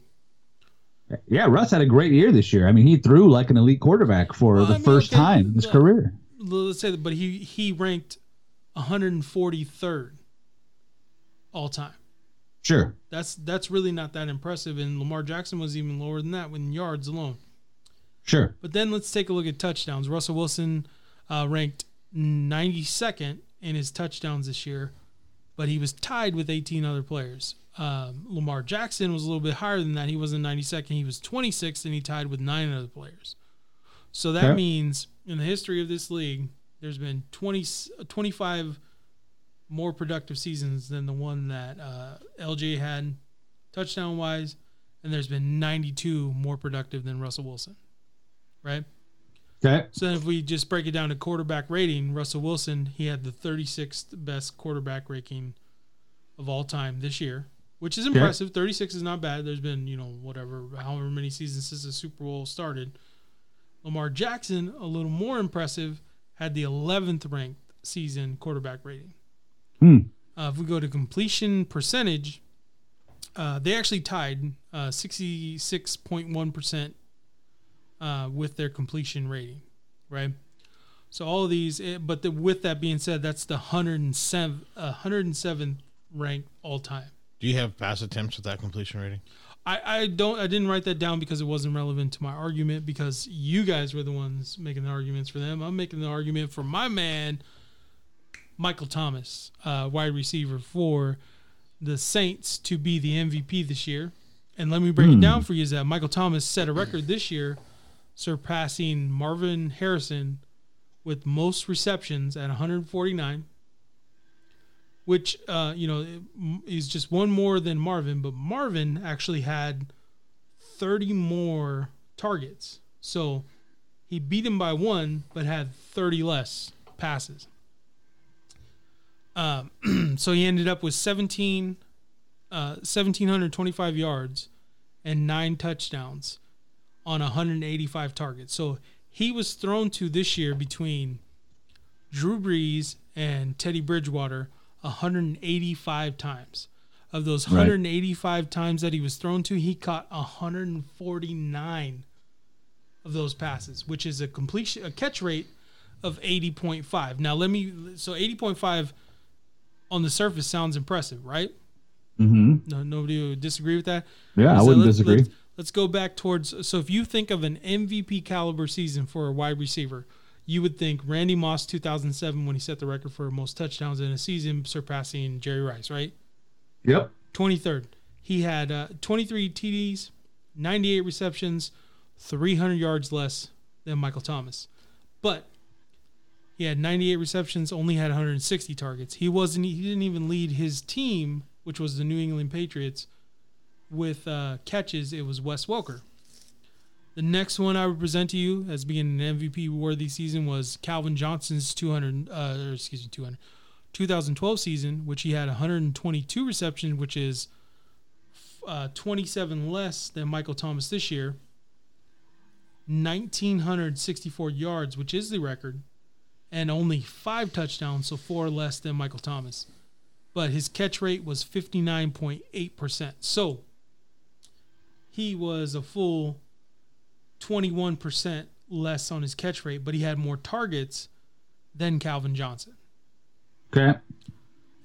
Yeah, Russ had a great year this year. I mean, he threw like an elite quarterback for Well, the I mean, first okay, time in his career. Let's say that, but he he ranked 143rd all time. Sure. That's that's really not that impressive. And Lamar Jackson was even lower than that in yards alone. Sure. But then let's take a look at touchdowns. Russell Wilson uh, ranked 92nd in his touchdowns this year, but he was tied with 18 other players. Um, Lamar Jackson was a little bit higher than that. He wasn't 92nd. He was 26th, and he tied with nine other players. So that means in the history of this league, there's been 20, 25 more productive seasons than the one that uh, LJ had touchdown wise, and there's been 92 more productive than Russell Wilson, right? Okay. So then if we just break it down to quarterback rating, Russell Wilson, he had the 36th best quarterback ranking of all time this year, which is impressive. 36 is not bad. There's been, you know, whatever, however many seasons since the Super Bowl started. Lamar Jackson, a little more impressive, had the 11th ranked season quarterback rating. Hmm. Uh, if we go to completion percentage, uh, they actually tied uh, 66.1% uh, with their completion rating, right? So all of these, eh, but the, with that being said, that's the 107, uh, 107th ranked all time. Do you have pass attempts with that completion rating? I, I don't I didn't write that down because it wasn't relevant to my argument because you guys were the ones making the arguments for them. I'm making the argument for my man Michael Thomas, uh, wide receiver for the Saints to be the MVP this year. And let me break it down for you is that Michael Thomas set a record this year surpassing Marvin Harrison with most receptions at 149 which uh, you know is just one more than Marvin, but Marvin actually had 30 more targets. So he beat him by one, but had 30 less passes. Um, so he ended up with 17, uh, 1,725 yards and nine touchdowns on 185 targets. So he was thrown to this year between Drew Brees and Teddy Bridgewater 185 times. Of those Right. 185 times that he was thrown to, he caught 149 of those passes, which is a completion a catch rate of 80.5. Now let me so 80.5 on the surface sounds impressive, right? Mm-hmm. No, nobody would disagree with that. Yeah, I wouldn't let's- disagree. Let's, let's go back towards. So if you think of an MVP caliber season for a wide receiver, you would think Randy Moss 2007 when he set the record for most touchdowns in a season, surpassing Jerry Rice, right? Yep. 23rd. He had uh, 23 TDs, 98 receptions, 300 yards less than Michael Thomas. But he had 98 receptions, only had 160 targets. He wasn't he didn't even lead his team, which was the New England Patriots, with uh, catches. It was Wes Welker. The next one I would present to you as being an MVP worthy season was Calvin Johnson's 200 uh, or excuse me 200 2012 season, which he had 122 receptions, which is uh, 27 less than Michael Thomas this year. 1,964 yards, which is the record, and only five touchdowns, so four less than Michael Thomas. But his catch rate was 59.8%. So he was a full 21% less on his catch rate, but he had more targets than Calvin Johnson. Okay.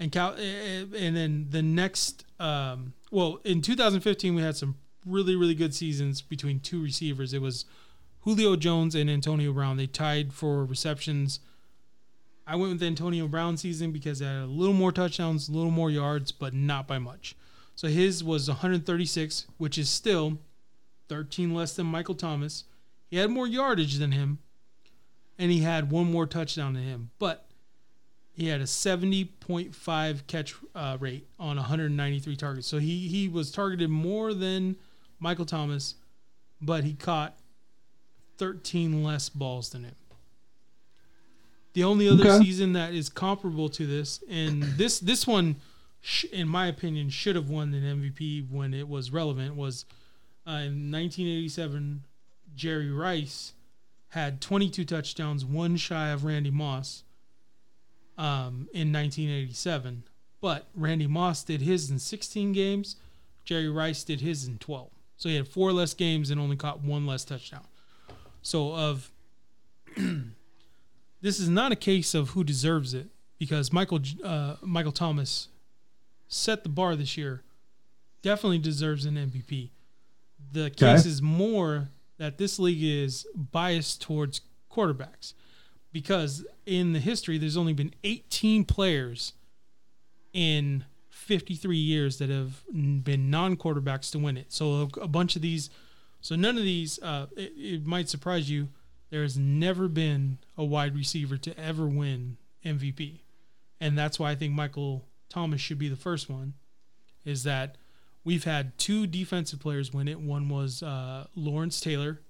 And Cal, eh, eh, and then the next, um, well, in 2015 we had some really really good seasons between two receivers. It was Julio Jones and Antonio Brown. They tied for receptions. I went with the Antonio Brown season because they had a little more touchdowns, a little more yards, but not by much. So his was 136, which is still 13 less than Michael Thomas. He had more yardage than him, and he had one more touchdown than him. But he had a 70.5 catch uh, rate on 193 targets. So he, he was targeted more than Michael Thomas, but he caught 13 less balls than him. The only other Okay. season that is comparable to this, and this this one, sh- in my opinion, should have won an MVP when it was relevant, was uh, in 1987. Jerry Rice had 22 touchdowns, one shy of Randy Moss um, in 1987. But Randy Moss did his in 16 games. Jerry Rice did his in 12. So he had four less games and only caught one less touchdown. So of this is not a case of who deserves it because Michael uh, Michael Thomas set the bar this year. Definitely deserves an MVP. The case Okay. is more that this league is biased towards quarterbacks because in the history there's only been 18 players in 53 years that have been non-quarterbacks to win it. So a, a bunch of these, so none of these. Uh, it, it might surprise you. There has never been a wide receiver to ever win MVP, and that's why I think Michael Thomas should be the first one. Is that we've had two defensive players win it. One was uh, Lawrence Taylor,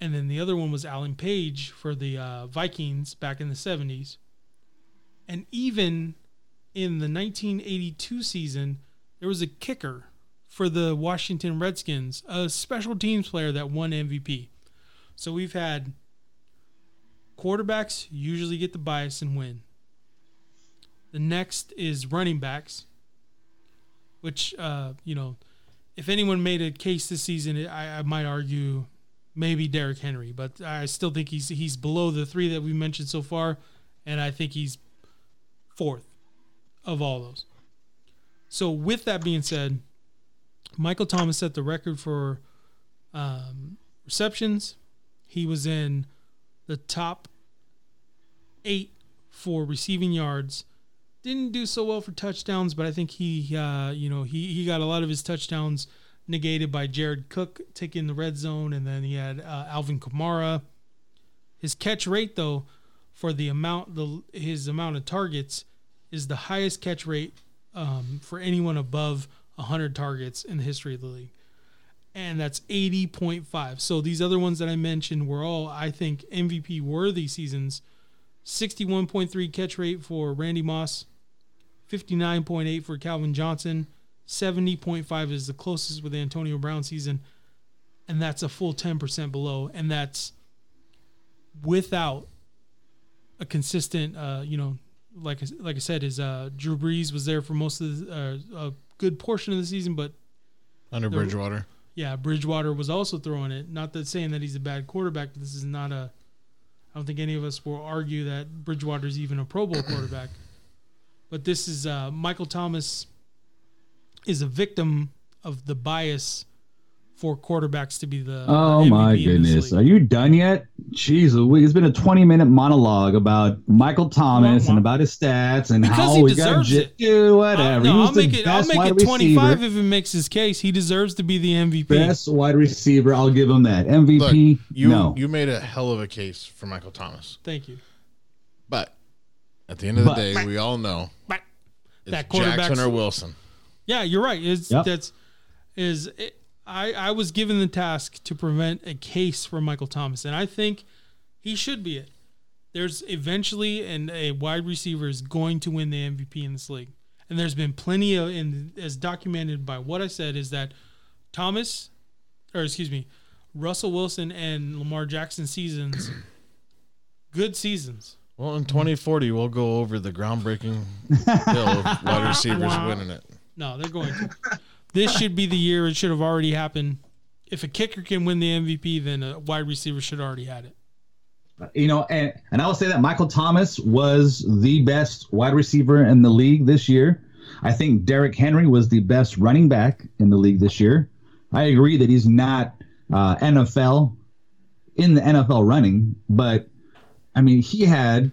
and then the other one was Alan Page for the uh, Vikings back in the 70s. And even in the 1982 season, there was a kicker for the Washington Redskins, a special teams player that won MVP. So we've had quarterbacks usually get the bias and win. The next is running backs, which, uh, you know, if anyone made a case this season, I, I might argue maybe Derrick Henry, but I still think he's he's below the three that we mentioned so far, and I think he's fourth of all those. So with that being said, Michael Thomas set the record for um, receptions. He was in the top eight for receiving yards. Didn't do so well for touchdowns, but I think he, uh, you know, he he got a lot of his touchdowns negated by Jared Cook taking the red zone, and then he had uh, Alvin Kamara. His catch rate, though, for the amount the his amount of targets is the highest catch rate um, for anyone above 100 targets in the history of the league. And that's 80.5. So these other ones that I mentioned were all, I think, MVP worthy seasons. 61.3 catch rate for Randy Moss, 59.8 for Calvin Johnson, 70.5 is the closest with the Antonio Brown season, and that's a full 10% below. And that's without a consistent, uh, you know, like I, like I said, is uh, Drew Brees was there for most of the, uh, a good portion of the season, but Under The- Bridgewater. yeah, Bridgewater was also throwing it. Not that saying that he's a bad quarterback, but this is not a. I don't think any of us will argue that Bridgewater's even a Pro Bowl quarterback. But this is uh, Michael Thomas is a victim of the bias for quarterbacks to be the Oh MVP my goodness. Are you done yet? Jeez Louise. It's been a 20 minute monologue about Michael Thomas Wah, wah. and about his stats and Because how he we got deserves j- it. do Uh, whatever. he no, was I'll make it. I'll make it twenty five receiver. if it makes his case. He deserves to be the MVP. Best wide receiver. I'll give him that. MVP. Look, you no. you made a hell of a case for Michael Thomas, Thank you. but at the end of the But- day, we all know But That quarterback's- Jackson or Wilson. Yeah, you're right. Is Yep. that's is it, I I was given the task to prevent a case for Michael Thomas, and I think he should be it. There's eventually and a wide receiver is going to win the MVP in this league, and there's been plenty of and as documented by what I said is that Thomas, or excuse me, Russell Wilson and Lamar Jackson seasons, good seasons. Well, in 2040, we'll go over the groundbreaking bill of wide receivers winning it. No, they're going to. this should be the year. It should have already happened. If a kicker can win the MVP, then a wide receiver should already had it. You know, and, and I will say that Michael Thomas was the best wide receiver in the league this year. I think Derrick Henry was the best running back in the league this year. I agree that he's not uh, NFL in the NFL running, but I mean, he had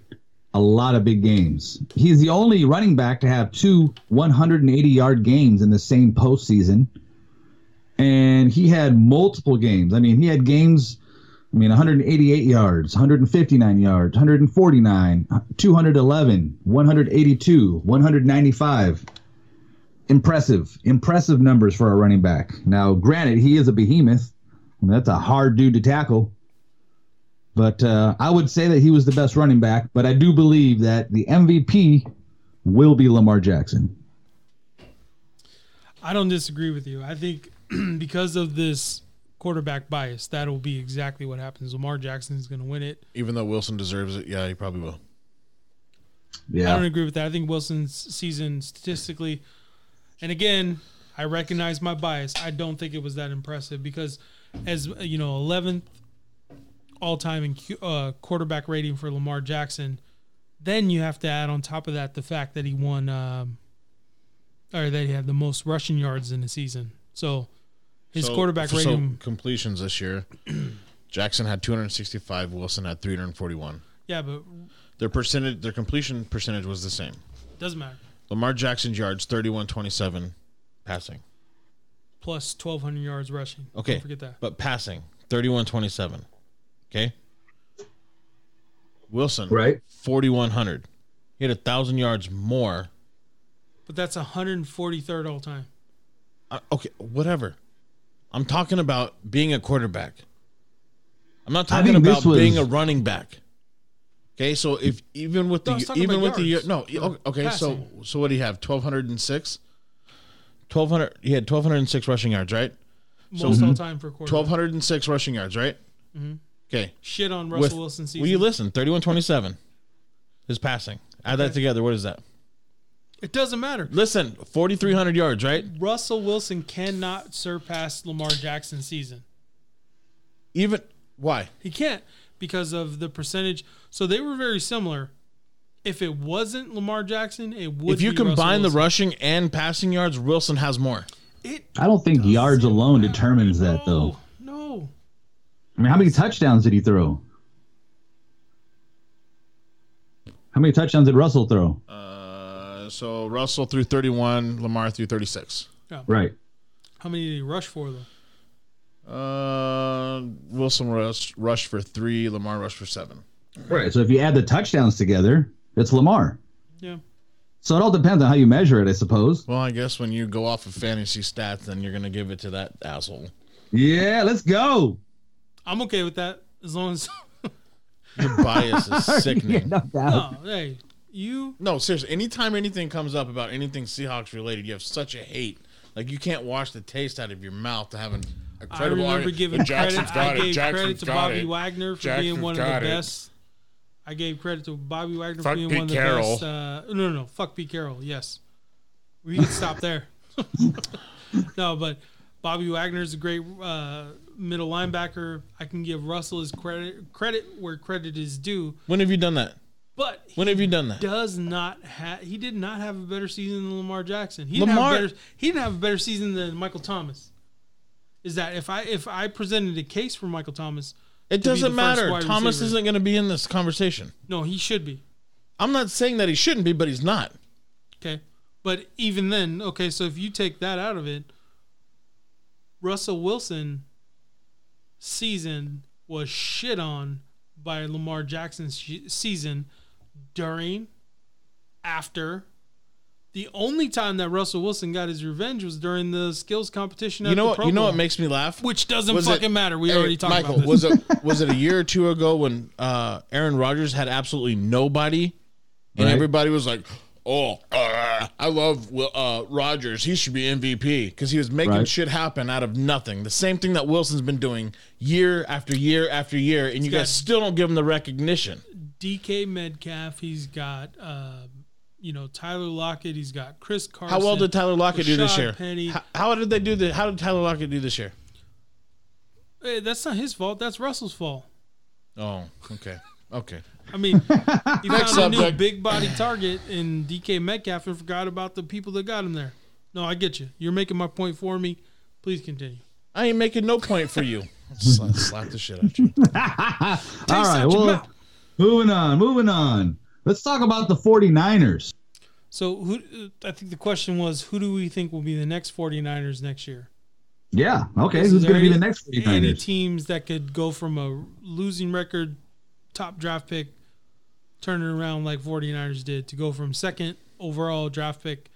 a lot of big games. He's the only running back to have two 180 yard games in the same postseason. And he had multiple games. I mean, he had games. I mean, 188 yards, 159 yards, 149, 211, 182, 195. Impressive, impressive numbers for a running back. Now, granted, he is a behemoth. That's a hard dude to tackle. But uh, I would say that he was the best running back. But I do believe that the MVP will be Lamar Jackson. I don't disagree with you. I think because of this quarterback bias, that'll be exactly what happens. Lamar Jackson is going to win it. Even though Wilson deserves it, yeah, he probably will. Yeah. I don't agree with that. I think Wilson's season statistically, and again, I recognize my bias. I don't think it was that impressive because, as you know, 11th all time in uh, quarterback rating for Lamar Jackson. Then you have to add on top of that the fact that he won, um, or that he had the most rushing yards in the season. So his So- quarterback so rating, completions this year. Jackson had 265. Wilson had 341. yeah, but Their percentage, their completion percentage was the same. doesn't matter. Lamar Jackson's yards 3127 passing. Plus 1,200 yards rushing. Okay. Don't forget that. But passing 3127. Okay? Wilson Right. 4100. He had a 1000 yards more. But that's 143rd all time. Uh, okay, whatever. I'm talking about being a quarterback. I'm not talking about was- being a running back. Okay, so if even with No, the talking even with about the no No, okay so passing. so what do you have 1206 1200 he had 1206 rushing yards right Most all time for quarterback. 1206 rushing yards right okay Shit on Russell with Wilson season. will you listen 3127 his passing add that together what is that It doesn't matter. listen 4300 yards right Russell Wilson cannot surpass Lamar Jackson's season. even why He can't because of the percentage. So they were very similar. If it wasn't Lamar Jackson, it would. if you be combine the rushing and passing yards Wilson has more it I don't think yards alone matter. determines that, though. No, no. I mean, how many touchdowns did he throw? How many touchdowns did Russell throw? uh, so Russell threw 31 Lamar threw 36 Yeah. Right. How many did he rush for though? Uh, Wilson rushed, rushed for three. Lamar rushed for seven. Right. So if you add the touchdowns together, it's Lamar. Yeah. So it all depends on how you measure it, I suppose. Well, I guess when you go off of fantasy stats, then you're gonna give it to that asshole. Yeah, let's go. I'm okay with that as long as. Your bias is sickening. no no, hey, you. No, seriously. Anytime anything comes up about anything Seahawks related, you have such a hate. Like you can't wash the taste out of your mouth to have an I remember argument. giving credit. I gave Jackson's credit to Bobby it. Wagner for Jackson's being one of the it. best. I gave credit to Bobby Wagner Fuck for being Pete one of the Carroll. best. Uh, no, no, no. Fuck Pete Carroll. Yes. We can stop there. no, but Bobby Wagner is a great uh, middle linebacker. I can give Russell his credit credit where credit is due, When have you done that? but When have you done that? does not have. He did not have a better season than Lamar Jackson. He didn't Lamar- have a better. He didn't have a better season than Michael Thomas. Is that if I if I presented a case for Michael Thomas, It doesn't matter. Thomas receiver. isn't going to be in this conversation. no, he should be. I'm not saying that he shouldn't be, but he's not. Okay. But even then, okay, so if you take that out of it, Russell Wilson season was shit on by Lamar Jackson's season during, after. The only time that Russell Wilson got his revenge was during the skills competition. You know the what? Pro You know Bowl, what makes me laugh? which doesn't Was it- fucking matter. We Hey, already talked Michael, about this. was it was it a year or two ago when uh, Aaron Rodgers had absolutely nobody, and Right. everybody was like, "Oh, uh, I love Will- uh, Rodgers. He should be MVP because he was making Right. shit happen out of nothing. The same thing that Wilson's been doing year after year after year, and you guys still don't give him the recognition. DK Metcalf. He's got, uh, you know, Tyler Lockett. He's got Chris Carson. How well did Tyler Lockett do this year? Penny. How, how did they do the? How did Tyler Lockett do this year? Hey, that's not his fault. That's Russell's fault. Oh, okay, okay. I mean, he Next found a new subject. big body target in DK Metcalf and forgot about the people that got him there. No, I get you. You're making my point for me. Please continue. I ain't making no point for you. slap, slap the shit out of you. All Taste right. out your Well, mouth. moving on. Moving on. Let's talk about the 49ers. So, who? Uh, I think the question was, who do we think will be the next 49ers next year? Yeah. Okay. Is Who's there going to be any- the next Any 49ers? teams that could go from a losing record, top draft pick, turn it around like 49ers did to go from second overall draft pick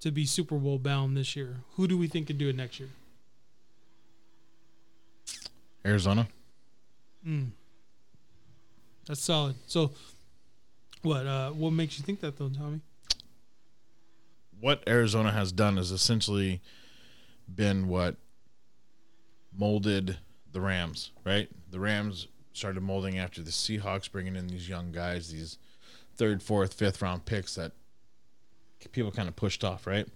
to be Super Bowl bound this year? Who do we think could do it next year? Arizona. That's solid. So, what? Uh, what makes you think that though, Tommy? what Arizona has done has essentially been what molded the Rams, right? The Rams started molding after the Seahawks, bringing in these young guys, these third, fourth, fifth round picks that people kind of pushed off, right?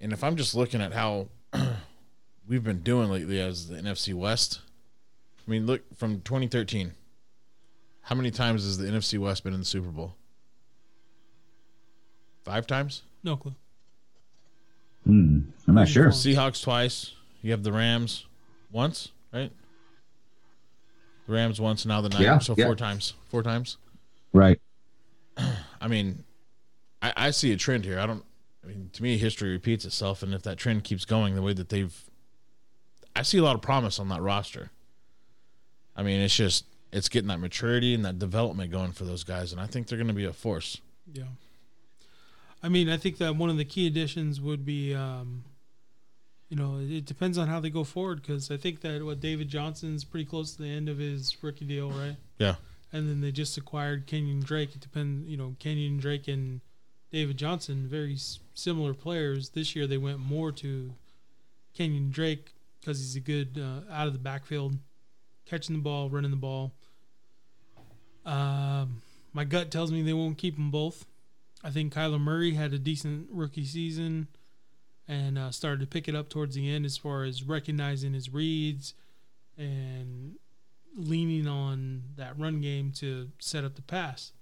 And if I'm just looking at how we've been doing lately as the NFC West, I mean, look from 2013. How many times has the NFC West been in the Super Bowl? Five times. No clue. Hmm, I'm not sure. Seahawks twice. You have the Rams once, right? The Rams once, now the Niners. Yeah, so yeah. four times. Four times. Right. I mean, I, I see a trend here. I don't. I mean, to me, history repeats itself, and if that trend keeps going the way that they've, I see a lot of promise on that roster. I mean, it's just it's getting that maturity and that development going for those guys, and I think they're going to be a force. Yeah. I mean, I think that one of the key additions would be, um, you know, it depends on how they go forward because I think that what David Johnson's pretty close to the end of his rookie deal, right? Yeah. And then they just acquired Kenyan Drake. It depends, you know, Kenyan Drake and David Johnson, very s- similar players. This year they went more to Kenyan Drake because he's a good uh, out of the backfield, catching the ball, running the ball. Um, my gut tells me they won't keep them both. I think Kyler Murray had a decent rookie season and uh, started to pick it up towards the end as far as recognizing his reads and leaning on that run game to set up the pass.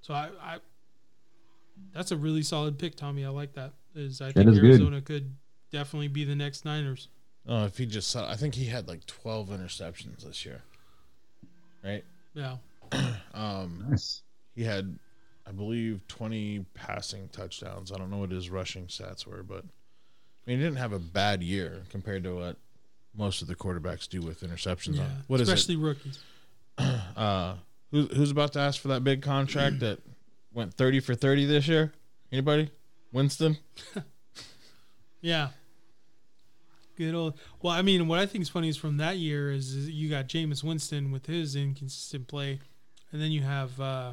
So I, I that's a really solid pick, Tommy. I like that. Is I think is good. Arizona could definitely be the next Niners. Oh, if he just, saw, I think he had like twelve interceptions this year, right? Yeah. Um, Nice. he had, I believe, 20 passing touchdowns. I don't know what his rushing stats were, but I mean, he didn't have a bad year compared to what most of the quarterbacks do with interceptions. Yeah. on. What is Especially rookies. it? Uh, who's who's about to ask for that big contract that went 30 for 30 this year? Anybody? Winston? Yeah. Good old. Well, I mean, what I think is funny is from that year is, is you got Jameis Winston with his inconsistent play, and then you have uh,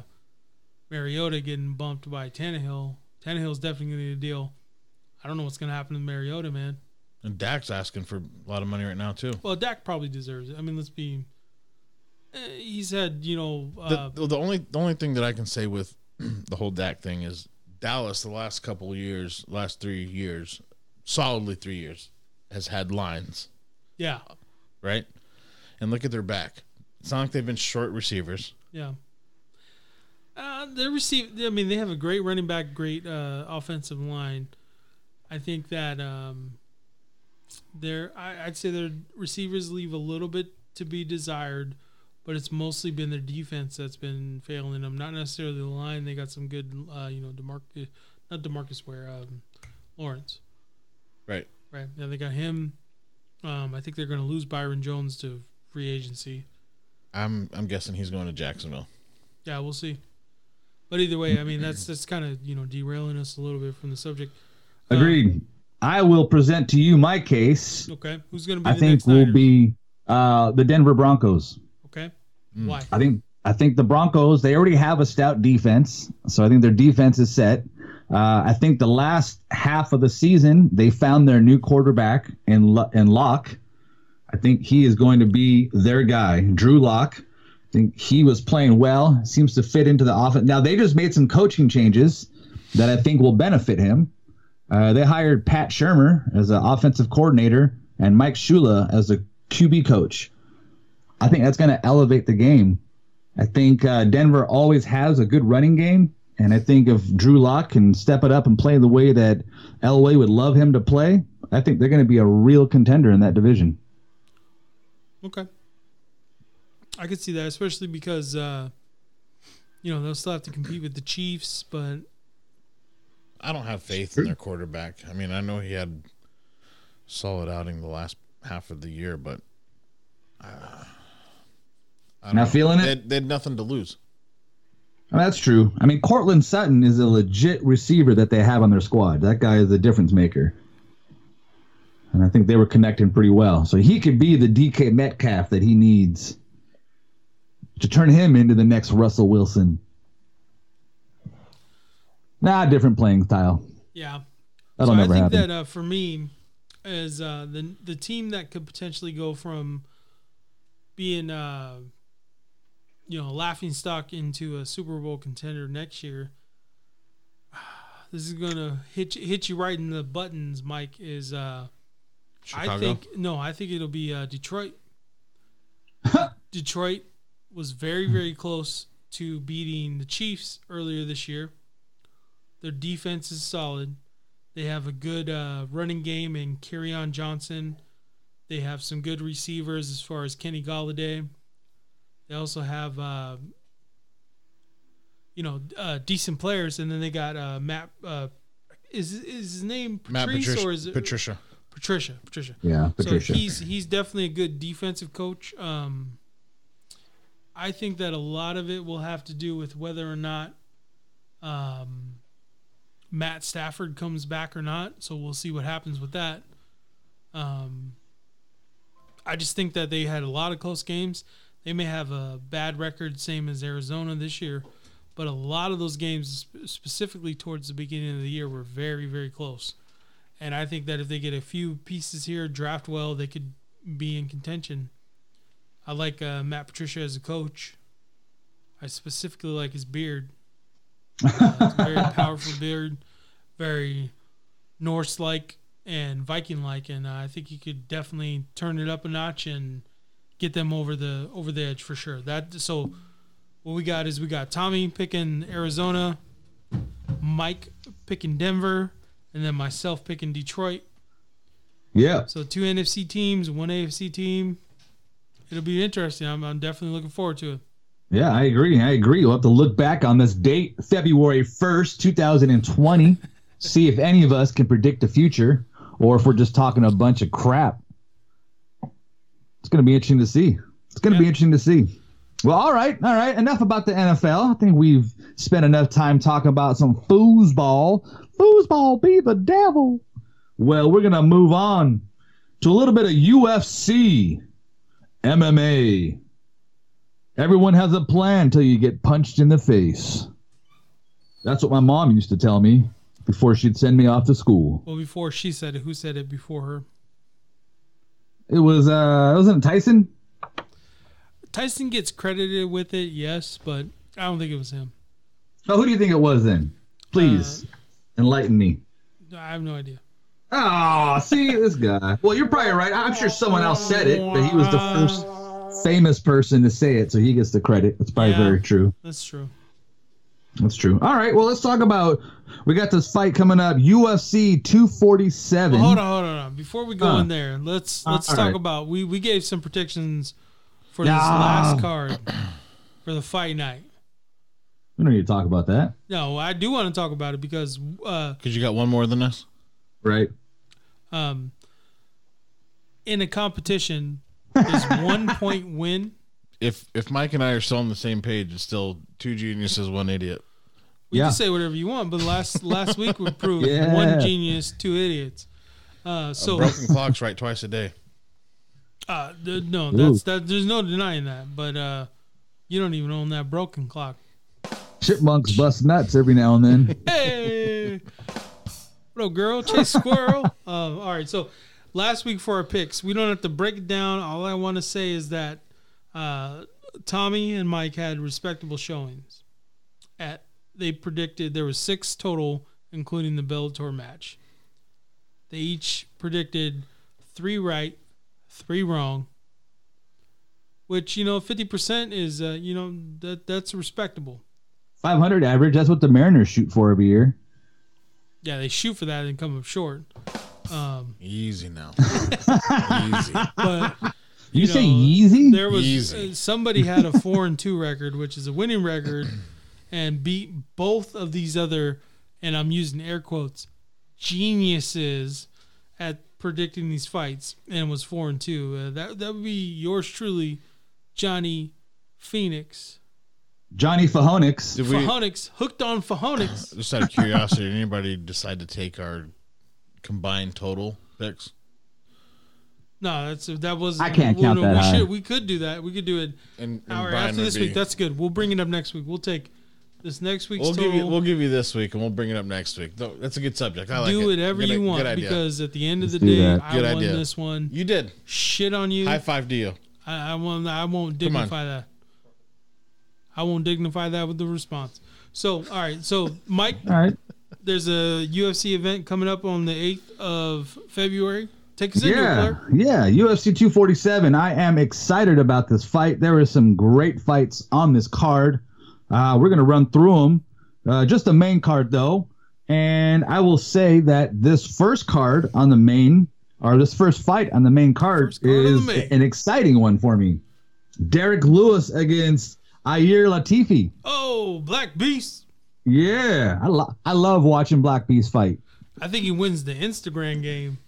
Mariota getting bumped by Tannehill. Tannehill's definitely going to deal. I don't know what's going to happen to Mariota, man. And Dak's asking for a lot of money right now too. Well, Dak probably deserves it. I mean, let's be. eh, He's had, you know, uh, the, the only the only thing that I can say with the whole Dak thing is Dallas the last couple of years, last three years, solidly three years, has had lines, yeah, right? And look at their back. It's not like they've been short receivers. yeah. Uh, they receive. I mean, they have a great running back, great uh, offensive line. I think that um, their I, I'd say their receivers leave a little bit to be desired, but it's mostly been their defense that's been failing them. Not necessarily the line. They got some good, uh, you know, Demarcus, not Demarcus Ware, um, Lawrence. Right. Right. Yeah, they got him. Um, I think they're going to lose Byron Jones to free agency. I'm I'm guessing he's going to Jacksonville. Yeah, we'll see. But either way, I mean that's that's kind of you know derailing us a little bit from the subject. Um, Agreed. I will present to you my case. Okay, who's going to be I the think next will be uh, the Denver Broncos. Okay, Mm. why? I think I think the Broncos they already have a stout defense, so I think their defense is set. Uh, I think the last half of the season they found their new quarterback in Lo- in Lock. I think he is going to be their guy, Drew Lock. I think he was playing well, seems to fit into the offense. Now they just made some coaching changes that I think will benefit him. Uh, they hired Pat Shurmur as an offensive coordinator and Mike Shula as a QB coach. I think that's going to elevate the game. I think uh, Denver always has a good running game, and I think if Drew Lock can step it up and play the way that Elway would love him to play, I think they're going to be a real contender in that division. Okay, I could see that, especially because uh, you know they'll still have to compete with the Chiefs, but I don't have faith in their quarterback. I mean, I know he had solid outing the last half of the year, but uh, I don't know. feeling it? They, had- they had nothing to lose. I mean, that's true. I mean, Courtland Sutton is a legit receiver that they have on their squad. That guy is a difference maker. And I think they were connecting pretty well. So he could be the DK Metcalf that he needs to turn him into the next Russell Wilson. Nah, different playing style. yeah. That'll so never I think happen. that uh, for me, is uh, the the team that could potentially go from being uh, you know, laughing stock into a Super Bowl contender next year. This is gonna hit you, hit you right in the buttons, Mike. Is uh, Chicago. I think no, I think it'll be uh, Detroit. Detroit was very very close to beating the Chiefs earlier this year. Their defense is solid. They have a good uh, running game in on Johnson. They have some good receivers as far as Kenny Golladay. They also have, uh, you know, uh, decent players, and then they got uh, Matt. Uh, is is his name Matt Patrice Patricia. or is it Patricia. Patricia? Patricia. Yeah, Patricia. So he's he's definitely a good defensive coach. Um, I think that a lot of it will have to do with whether or not um, Matt Stafford comes back or not. So we'll see what happens with that. Um, I just think that they had a lot of close games. They may have a bad record, same as Arizona this year, but a lot of those games, specifically towards the beginning of the year, were very, very close. And I think that if they get a few pieces here, draft well, they could be in contention. I like uh, Matt Patricia as a coach. I specifically like his beard. Very powerful beard, very Norse like and Viking like, and uh, I think he could definitely turn it up a notch and get them over the over the edge for sure. That so what we got is we got Tommy picking Arizona, Mike picking Denver, and then myself picking Detroit. yeah. So two NFC teams, one AFC team. It'll be interesting. I'm, I'm definitely looking forward to it. Yeah, I agree. I agree. We'll have to look back on this date, February 1st, 2020, see if any of us can predict the future or if we're just talking a bunch of crap. It's going to be interesting to see. It's going to be interesting to see. Well, all right. All right. Enough about the NFL. I think we've spent enough time talking about some foosball. Foosball be the devil. Well, we're going to move on to a little bit of UFC, MMA. Everyone has a plan till you get punched in the face. That's what my mom used to tell me before she'd send me off to school. Well, before she said it, who said it before her? It was uh wasn't it Tyson? Tyson gets credited with it, yes, but I don't think it was him. Oh, who do you think it was then? Please enlighten me. I have no idea. Oh, see this guy. Well, you're probably right. I'm sure someone else said it, but he was the first famous person to say it, so he gets the credit. That's probably Yeah. very true. That's true. That's true. All right. Well, let's talk about. We got this fight coming up. UFC 247. Well, hold on, hold on, hold on. Before we go Huh. in there, let's Uh, let's all talk right. about we we gave some predictions for this Yeah. last card for the fight night. We don't need to talk about that, No, I do want to talk about it because uh, Because you got one more than us. right? um, in a competition, is one point win. If if Mike and I are still on the same page, it's still two geniuses, one idiot. We Yeah. can say whatever you want, but last last week we proved Yeah. one genius, two idiots. Uh, so Broken clocks right twice a day. uh, th- no, that's that. There's no denying that. But uh, you don't even own that broken clock. Chipmunks bust nuts every now and then. Hey, little girl? Chase squirrel. Uh, all right, so last week for our picks, we don't have to break it down. All I want to say is that uh, Tommy and Mike had respectable showings. At they predicted there was six total, including the Bellator match. They each predicted three right, three wrong. Which you know, fifty percent is uh, you know that that's respectable. 500 average. That's what the Mariners shoot for every year. Yeah, they shoot for that and come up short. Um, Easy now. Easy. but You, You say know, Yeezy? there was Easy. uh, somebody had a four and two record, which is a winning record, and beat both of these other, and I'm using air quotes, geniuses at predicting these fights, and was four and two. Uh, that that would be yours truly, Johnny Phoenix. Johnny Fahonix. Did we, Fahonix hooked on Fahonix. just out of curiosity, did anybody decide to take our combined total picks? No, that's that was. I can't well, count no, that We high. should. We could do that. We could do it. And, and hour Brian after this be- week. That's good. We'll bring it up next week. We'll take this next week's we'll total. give you we'll give you this week, and we'll bring it up next week. That's a good subject. I like do it. whatever Good- you good want idea. because at the end of Let's the do day, that. I Good won idea. this one. you did Shit on you. high five to you. I, I won't. I won't dignify that. I won't dignify that with the response. So, all right. So, Mike, All right. There's a UFC event coming up on the 8th of February. Take us Yeah, Clark. yeah. UFC 247. I am excited about this fight. There are some great fights on this card. Uh, we're gonna run through them. Uh, just the main card though, and I will say that this first card on the main, or this first fight on the main card, card is an exciting one for me. Derrick Lewis against Ilir Latifi. Oh, Black Beast. Yeah, I, lo- I love watching Black Beast fight. I think he wins the Instagram game.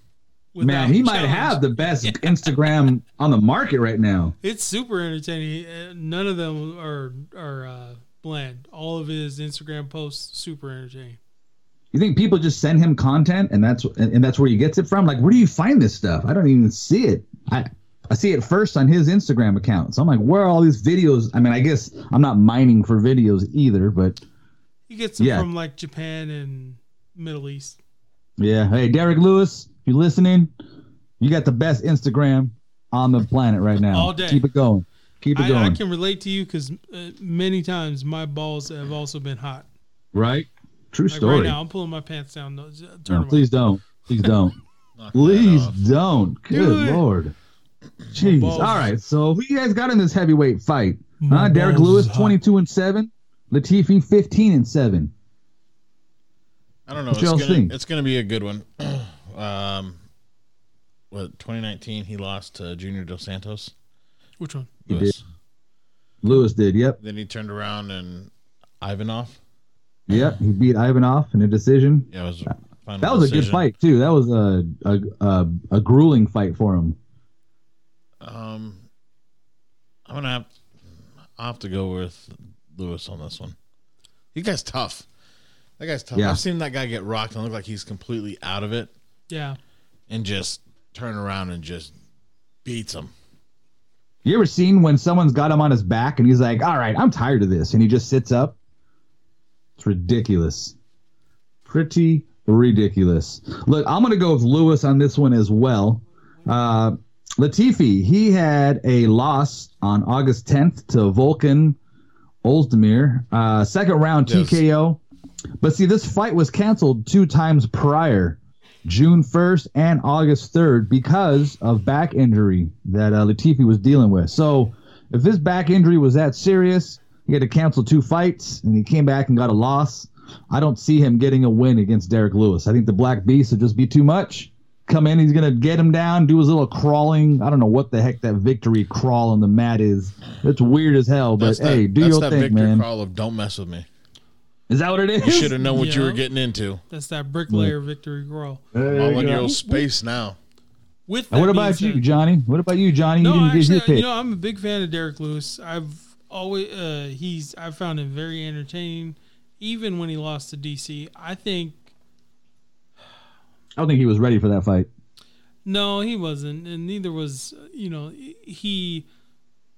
Man, he might challenge. have the best Instagram on the market right now. It's super entertaining. Uh, None of them are are uh, bland. All of his Instagram posts super entertaining. You think people just send him content and that's and, and that's where he gets it from? Like, where do you find this stuff? I don't even see it. I I see it first on his Instagram account. So I'm like, where are all these videos? I mean, I guess I'm not mining for videos either, but He gets them Yeah. from like Japan and Middle East. yeah. Hey, Derrick Lewis, if you're listening, you got the best Instagram on the planet right now. All day. Keep it going. Keep it I, going. I can relate to you because uh, many times my balls have also been hot. right? True Like story. right now, I'm pulling my pants down. No, Turn No, please don't. Please don't. Please don't. Good Do it. lord. Jeez. All right. So who you guys got in this heavyweight fight? My Huh? Derrick Lewis, hot. twenty-two and seven. Latifi, fifteen and seven. I don't know. What It's y'all gonna, think? it's gonna be a good one. um, what 2019 he lost to Junior Dos Santos. Which one? He Lewis. Lewis did. Yep. Then he turned around and Ivanov. Yep. He beat Ivanov in a decision. Yeah, it was a final That was a good fight too. That was a a, a a grueling fight for him. Um, I'm gonna have I'll have to go with Lewis on this one. He guy's tough. That guy's tough. Yeah. I've seen that guy get rocked and look like he's completely out of it, Yeah. and just turn around and just beats him. You ever seen when someone's got him on his back and he's like, "All right, I'm tired of this," and he just sits up? It's ridiculous. Pretty ridiculous. Look, I'm gonna go with Lewis on this one as well. Uh, Latifi, he had a loss on August 10th to Volkan Ozdemir, uh, second round Yes. TKO. But see, this fight was canceled two times prior, June 1st and August 3rd, because of back injury that uh, Latifi was dealing with. So if this back injury was that serious, he had to cancel two fights and he came back and got a loss. I don't see him getting a win against Derrick Lewis. I think the Black Beast would just be too much. Come in, he's gonna get him down, do his little crawling. I don't know what the heck that victory crawl on the mat is. It's weird as hell, but That's that, hey, do that's your that thing, Victor man. call of "Don't mess with me." Is that what it is? You should have known what you were getting into. That's that bricklayer victory crawl. There All you in go. your own space now. With what being about you, said- Johnny? What about you, Johnny? No, you didn't get actually, your pick. you know, I'm a big fan of Derrick Lewis. I've always uh, he's I found him very entertaining, even when he lost to DC. I think I don't think he was ready for that fight. no, he wasn't, and neither was you know he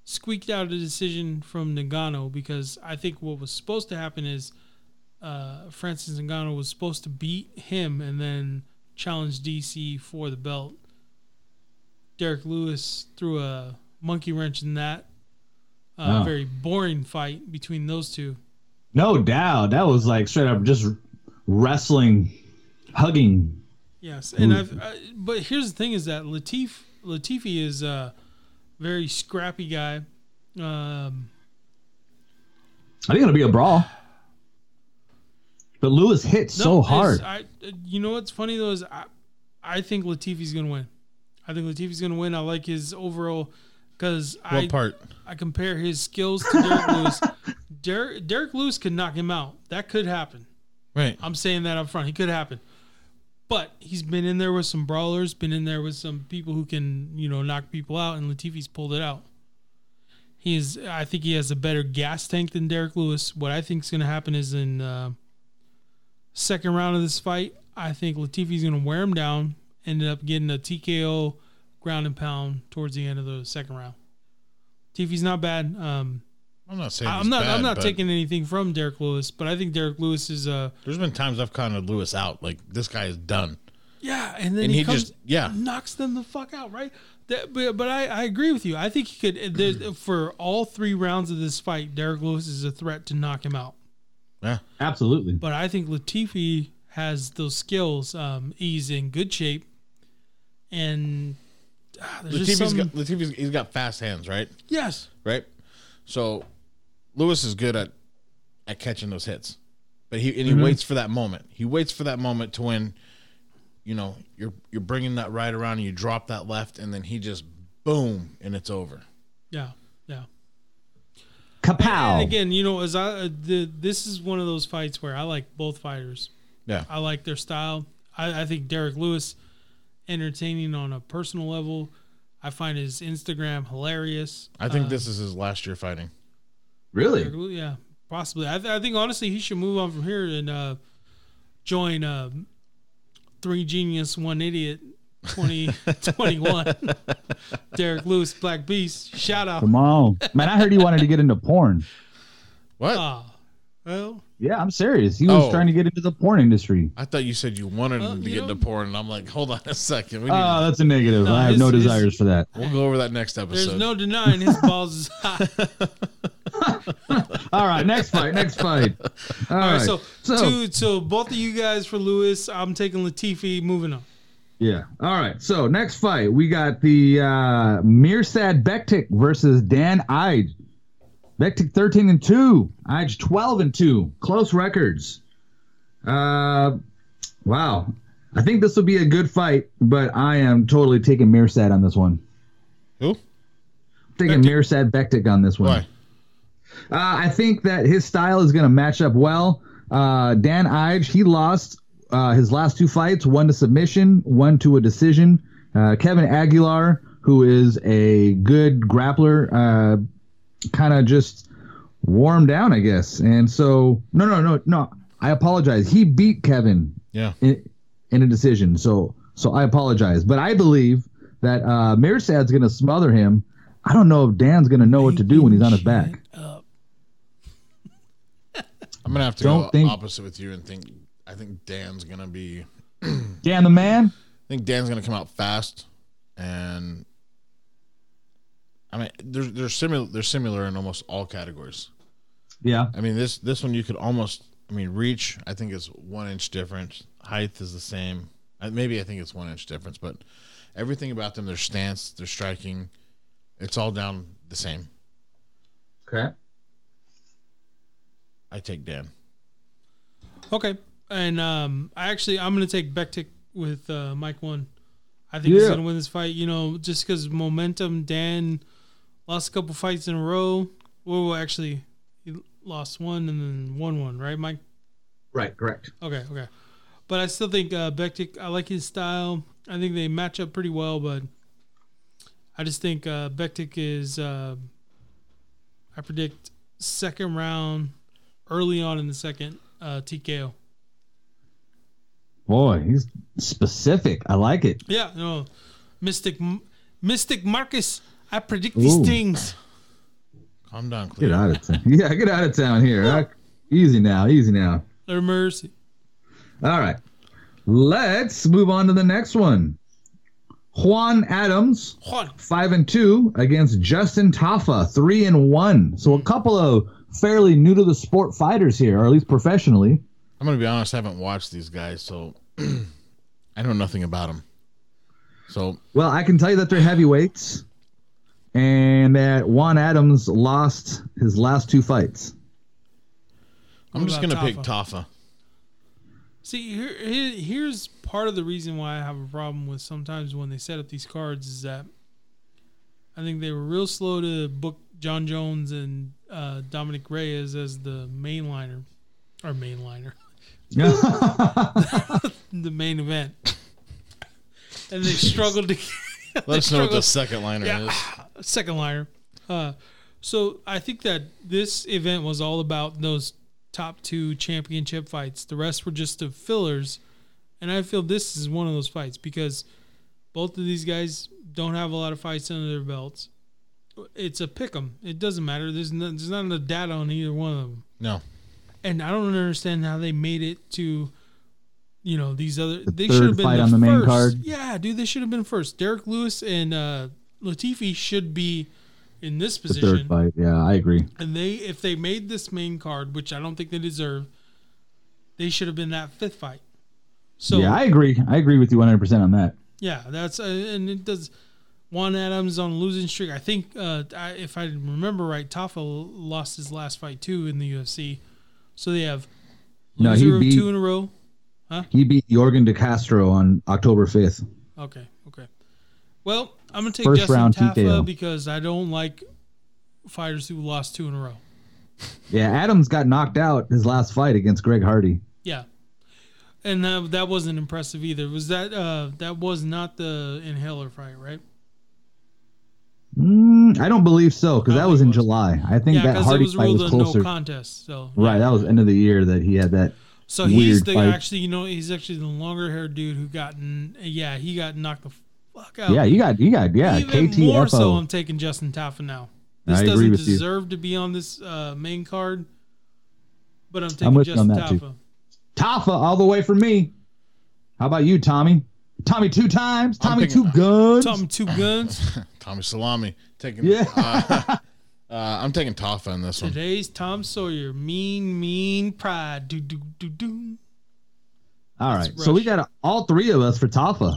squeaked out a decision from Ngannou because I think what was supposed to happen is uh, Francis Ngannou was supposed to beat him and then challenge DC for the belt. Derrick Lewis threw a monkey wrench in that. Uh, Oh. Very boring fight between those two. No doubt. That was like straight up just wrestling, hugging. Yes, and I've. I, but here's the thing: is that Latif Latifi is a very scrappy guy. Um, I think it'll be a brawl. But Lewis hit so hard. I, you know what's funny though is I, I think Latifi's gonna win. I think Latifi's gonna win. I like his overall because I part? I compare his skills to Derrick Lewis. Derrick Derrick Lewis could knock him out. That could happen. Right. I'm saying that up front. He could happen. But he's been in there with some brawlers, been in there with some people who can, you know, knock people out, and Latifi's pulled it out. He is I think he has a better gas tank than Derrick Lewis. What I think is gonna happen is in uh, second round of this fight, I think Latifi's gonna wear him down, ended up getting a TKO ground and pound towards the end of the second round. Latifi's not bad. Um, I'm not saying I'm he's not. bad, I'm not taking anything from Derrick Lewis, but I think Derrick Lewis is uh There's been times I've counted Lewis out. Like this guy is done. yeah, and then And he, he comes, just- yeah. knocks them the fuck out. Right, That, but but I, I agree with you. I think he could there- for all three rounds of this fight. Derrick Lewis is a threat to knock him out. Yeah. Absolutely. But I think Latifi has those skills. Um, he's in good shape, and there's just Latifi's some, got Latifi's he's got fast hands, right? yes, Right. So Lewis is good at at catching those hits, but he and he waits for that moment. He waits for that moment to when, you know, you're you're bringing that right around and you drop that left, and then he just boom and it's over. yeah, yeah. Kapow. And again, you know, as I uh, the, this is one of those fights where I like both fighters. Yeah. I like their style. I, I think Derrick Lewis entertaining on a personal level. I find his Instagram hilarious. I think Uh, this is his last year fighting. Really? Yeah, possibly. I, th- I think honestly he should move on from here and uh, join uh, Three Genius One Idiot 2021. Derrick Lewis, Black Beast. Shout out. Come on, man! I heard he wanted to get into porn. What? Ah, well, Yeah, I'm serious. He was Oh. trying to get into the porn industry. I thought you said you wanted Uh, him to you get into porn, and I'm like, hold on a second. We need Oh, that's a negative. No, I have his- no his- desires for that. we'll go over that next episode. there's no denying his balls is hot. All right, next fight. Next fight. All All right. right, so, so two, so both of you guys for Lewis. I'm taking Latifi. Moving on. yeah. All right. So next fight, we got the uh, Mirsad Bektic versus Dan Ige. Bektic 13 and two. Ige 12 and two. Close records. Uh, wow. I think this will be a good fight, but I am totally taking Mirsad on this one. Who? Taking Mirsad Bektic on this one. Why? Uh, I think that his style is going to match up well. Uh, Dan Ige, he lost uh, his last two fights, one to submission, one to a decision. Uh, Kevin Aguilar, who is a good grappler, uh, kind of just warmed down, I guess. And so, no, no, no, no. I apologize. He beat Kevin Yeah. in, in a decision. So, so I apologize. But I believe that uh, Mirsad's going to smother him. I don't know if Dan's going to know what to do when he's on his back. I'm gonna have to Don't go think- opposite with you and think. I think Dan's gonna be. Dan the man. I think Dan's gonna come out fast, and I mean, they're they're similar. They're similar in almost all categories. Yeah. I mean, this this one you could almost. I mean, reach. I think is one inch difference. Height is the same. Uh, Maybe I think it's one inch difference, but everything about them, their stance, their striking, it's all down the same. Okay. I take Dan. okay, and um, I actually I'm gonna take Bektic with uh, Mike one. I think he's Yeah. gonna win this fight. You know, just because momentum. Dan lost a couple fights in a row. Well, actually, he lost one and then won one. Right, Mike? Right. Correct. Okay, okay. But I still think uh, Bektic. I like his style. I think they match up pretty well. But I just think uh, Bektic is. Uh, I predict second round, early on in the second uh, TKO. Boy, he's specific. I like it. Yeah, no, Mystic, Mystic Marcus. I predict these things. Calm down, Get out of town. Yeah, get out of town here. Uh, easy now. Easy now. Their mercy. All right. Let's move on to the next one. Juan Adams, Juan. five and two against Justin Tafa, three and one. So a couple of fairly new to the sport fighters here, or at least professionally. I'm gonna be honest. I haven't watched these guys, so I know nothing about them. So Well, I can tell you that they're heavyweights, and that Juan Adams lost his last two fights. I'm just gonna pick Tafa? Tafa. See, here, here, here's part of the reason why I have a problem with sometimes when they set up these cards is that I think they were real slow to book Jon Jones and uh, Dominick Reyes as the mainliner or mainliner, the main event, and they struggled to. Let us know what the second liner Yeah. is. second liner. Uh, so I think that this event was all about those top two championship fights. The rest were just the fillers, and I feel this is one of those fights because both of these guys don't have a lot of fights under their belts. It's a pick 'em. It doesn't matter. There's no, there's not enough data on either one of them, No, and I don't understand how they made it to you know these other The they should have been fight the on the main first. card? Yeah, dude, they should have been first. Derrick Lewis and uh, Latifi should be in this position. The third fight. Yeah, I agree. And they, if they made this main card, which I don't think they deserve, they should have been that fifth fight. So yeah, I agree. I agree with you 100 percent on that. yeah, that's uh, and it does. Juan Adams on a losing streak. I think uh, I, if I remember right, Tafa lost his last fight too in the UFC. So they have No, he beat- two in a row. He beat Yorgan De Castro on October 5th. Okay, okay. Well, I'm gonna take First Justin round Tafa TKO. because I don't like fighters who lost two in a row. Yeah, Adams got knocked out his last fight against Greg Hardy. Yeah, and that, that wasn't impressive either. Was that uh that was not the inhaler fight, right? Mm, I don't believe so because that was in was. July. I think Yeah, that because it Hardy was fight ruled was a no closer. contest. So right, that was end of the year that he had that. So he's weird the fight. actually, you know, he's actually the longer haired dude who got, yeah, he got knocked the fuck out. Yeah, you got you got yeah Even more so, I'm taking Justin Tafa now. This I agree doesn't with you. deserve to be on this uh, main card, but I'm taking I'm with on Justin that, too. Tafa. Tafa all the way from me. How about you, Tommy? Tommy two times. Tommy picking- two guns. Tommy two guns. Tommy Salami taking. Yeah. uh, uh, I'm taking Tafa in this one. Today's Tom Sawyer. Mean, mean pride. Do do do do. all right, so we rush. got all three of us for Tafa.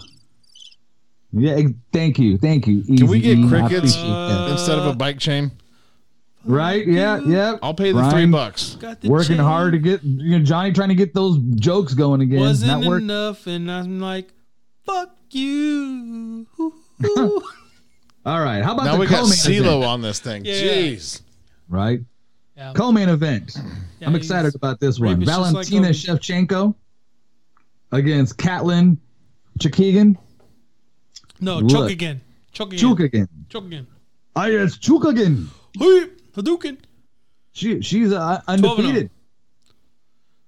Yeah, thank you, thank you. Can we get I crickets appreciate that. instead of a bike chain? right? Yeah, yeah. I'll pay the Brian, three bucks. Got the Working chain. hard to get you know Johnny trying to get those jokes going again. wasn't Not enough, and I'm like, fuck you. Ooh, ooh. All right, how about Now the we got co-main CeeLo event? on this thing. Yeah. Jeez. Right, yeah, co-main event. yeah, I'm excited about this one. rapist just like Valentina Shevchenko against Katlin Chookagian. No, Look. choke again. Choke again. Chookagian. Choke again. Ah, yes, Chookagian. Hey, Hadouken. She she's uh, 12 and oh. undefeated.